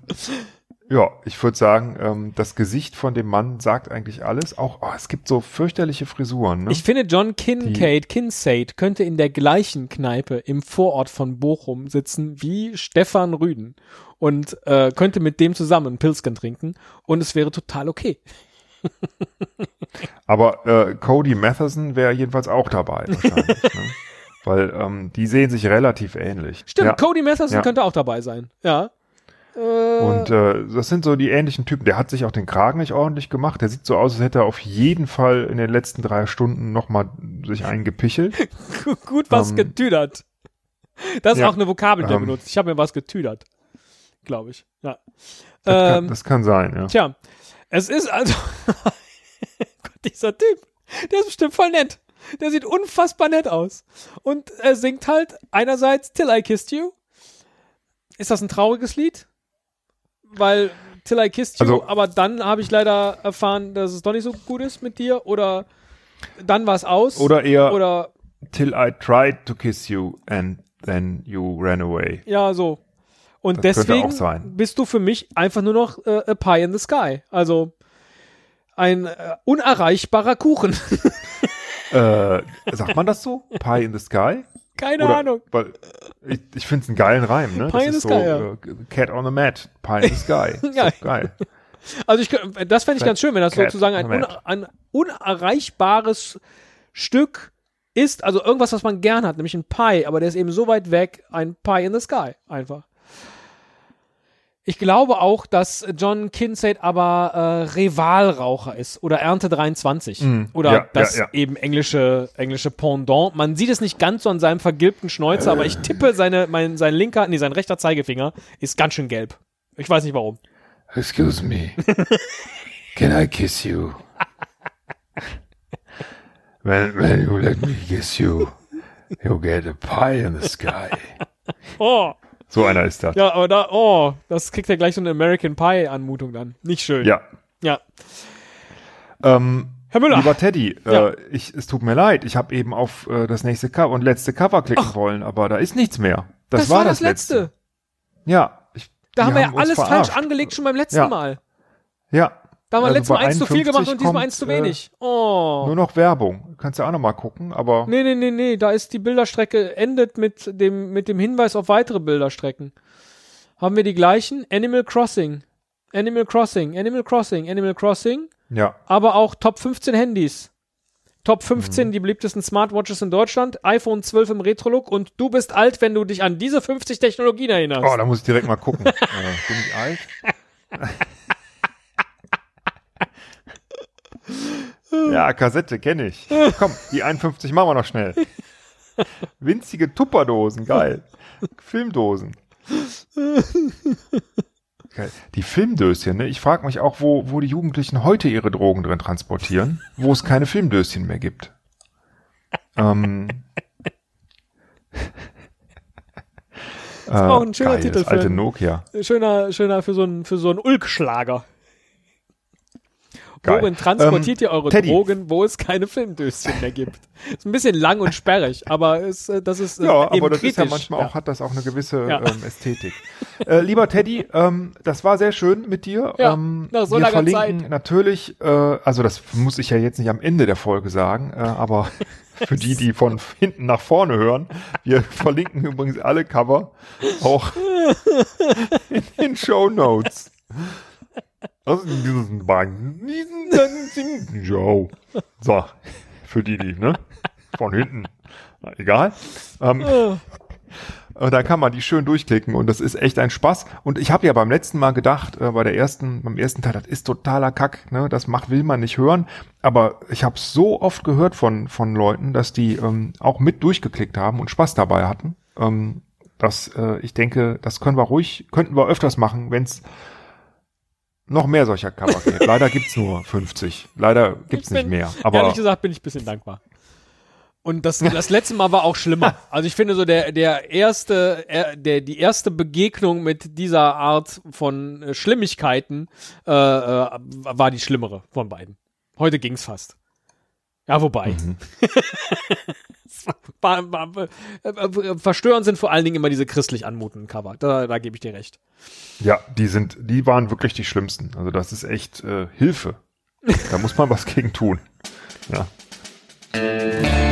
ja, ich würde sagen, ähm, das Gesicht von dem Mann sagt eigentlich alles. Auch oh, es gibt so fürchterliche Frisuren. Ne? Ich finde, John Kincaid, Kincaid könnte in der gleichen Kneipe im Vorort von Bochum sitzen wie Stefan Rüden und äh, könnte mit dem zusammen einen Pilsken trinken und es wäre total okay. Aber äh, Cody Matheson wäre jedenfalls auch dabei wahrscheinlich. ne? Weil ähm, die sehen sich relativ ähnlich. Stimmt, Ja. Cody Matheson Ja. könnte auch dabei sein. Ja. Äh, Und äh, das sind so die ähnlichen Typen. Der hat sich auch den Kragen nicht ordentlich gemacht. Der sieht so aus, als hätte er auf jeden Fall in den letzten drei Stunden nochmal sich eingepichelt. gut was ähm, getüdert. Das ist ja, auch eine Vokabel, die er ähm, benutzt. Ich habe mir was getüdert. Glaube ich. Ja. Das, kann, Ähm, das kann sein, ja. Tja, es ist also. Gott, dieser Typ, der ist bestimmt voll nett. Der sieht unfassbar nett aus. Und er singt halt einerseits Till I Kissed You. Ist das ein trauriges Lied? Weil Till I Kissed You, Also- aber dann habe ich leider erfahren, dass es doch nicht so gut ist mit dir. Oder dann war es aus. Oder eher Oder, Till I tried to kiss you and then you ran away. ja, so. Und Das deswegen bist du für mich einfach nur noch äh, a Pie in the Sky. Also ein äh, unerreichbarer Kuchen. Äh, sagt man das so? Pie in the Sky? Keine Oder, Ahnung. Weil ich, ich finde es einen geilen Reim, ne? Pie das in ist the so Sky, ja. äh, Cat on the Mat, Pie in the Sky. Ja. doch geil. Also ich, das fände ich ganz schön, wenn das Cat sozusagen ein, un, ein unerreichbares Stück ist, also irgendwas, was man gern hat, nämlich ein Pie, aber der ist eben so weit weg, ein Pie in the Sky, einfach. Ich glaube auch, dass John Kincaid aber äh, Rivalraucher ist oder Ernte 23 Mm, oder ja, das ja, ja. eben englische englische Pendant. Man sieht es nicht ganz so an seinem vergilbten Schnäuzer, aber ich tippe seine mein sein linker, nee, sein rechter Zeigefinger ist ganz schön gelb. Ich weiß nicht warum. Excuse me. Can I kiss you? When, when you let me kiss you, you get a pie in the sky. Oh, So einer ist das. Ja, aber da, oh, das kriegt ja gleich so eine American Pie-Anmutung dann. Nicht schön. Ja. Ja. Ähm, Herr Müller. Lieber Teddy, Ja. äh, ich, es tut mir leid, ich habe eben auf äh, das nächste Cover und letzte Cover klicken wollen, aber da ist nichts mehr. Das, war, das letzte. Ja. Ich, Da haben wir ja alles verarscht. falsch angelegt schon beim letzten Ja. Mal. Ja. Da haben wir Also letztes Mal eins zu viel gemacht 51 und diesmal eins zu äh, wenig. Oh. Nur noch Werbung. Kannst ja auch noch mal gucken, aber Nee, nee, nee, nee, da ist die Bilderstrecke endet mit dem, mit dem Hinweis auf weitere Bilderstrecken. Haben wir die gleichen? Animal Crossing. Animal Crossing, Animal Crossing, Animal Crossing, ja. aber auch Top 15 Handys. Top 15 Mhm. die beliebtesten Smartwatches in Deutschland, iPhone 12 im Retro-Look und du bist alt, wenn du dich an diese 50 Technologien erinnerst. Oh, da muss ich direkt mal gucken. äh, bin ich alt? ja, Kassette kenne ich. Komm, die 51 machen wir noch schnell. Winzige Tupperdosen, geil. Filmdosen. Geil. Die Filmdöschen, ne? Ich frage mich auch, wo, wo die Jugendlichen heute ihre Drogen drin transportieren, wo es keine Filmdöschen mehr gibt. Ähm, das war auch ein schöner Titel Das für alte Nokia. Schöner, schöner für so einen, für so einen Ulk-Schlager. Geil. Worin transportiert Ähm, ihr eure Teddy. Drogen, wo es keine Filmdöschen mehr gibt? Ist ein bisschen lang und sperrig, aber es, äh, das ist äh, Ja, eben aber das kritisch. ist ja manchmal auch, hat das auch eine gewisse Ja. ähm, Ästhetik. äh, lieber Teddy, ähm, das war sehr schön mit dir. Ja, ähm, nach so wir langer verlinken Zeit. natürlich, äh, also das muss ich ja jetzt nicht am Ende der Folge sagen, äh, aber für die, die von hinten nach vorne hören, wir verlinken übrigens alle Cover auch in den Show Notes. Also. So, für die, die, ne? Von hinten. Na, egal. Ähm, und da kann man die schön durchklicken und das ist echt ein Spaß. Und ich habe ja beim letzten Mal gedacht, äh, bei der ersten, beim ersten Teil, das ist totaler Kack, ne? Das macht, will man nicht hören. Aber ich habe so oft gehört von, von Leuten, dass die ähm, auch mit durchgeklickt haben und Spaß dabei hatten. Ähm, dass äh, ich denke, das können wir ruhig, könnten wir öfters machen, wenn es noch mehr solcher Cover gibt. Leider gibt's nur 50. Leider gibt's Ich nicht mehr. Aber Ehrlich gesagt bin ich ein bisschen dankbar. Und das, das letzte Mal war auch schlimmer. Also ich finde so der, der erste, der, die erste Begegnung mit dieser Art von äh, Schlimmigkeiten äh, äh, war die schlimmere von beiden. Heute ging's fast. Ja, wobei. Mhm. Äh, äh, verstörend sind vor allen Dingen immer diese christlich anmutenden Cover. Da, da gebe ich dir recht. Ja, die sind, die waren wirklich die schlimmsten. Also das ist echt äh, Hilfe. Da muss man was gegen tun. Ja.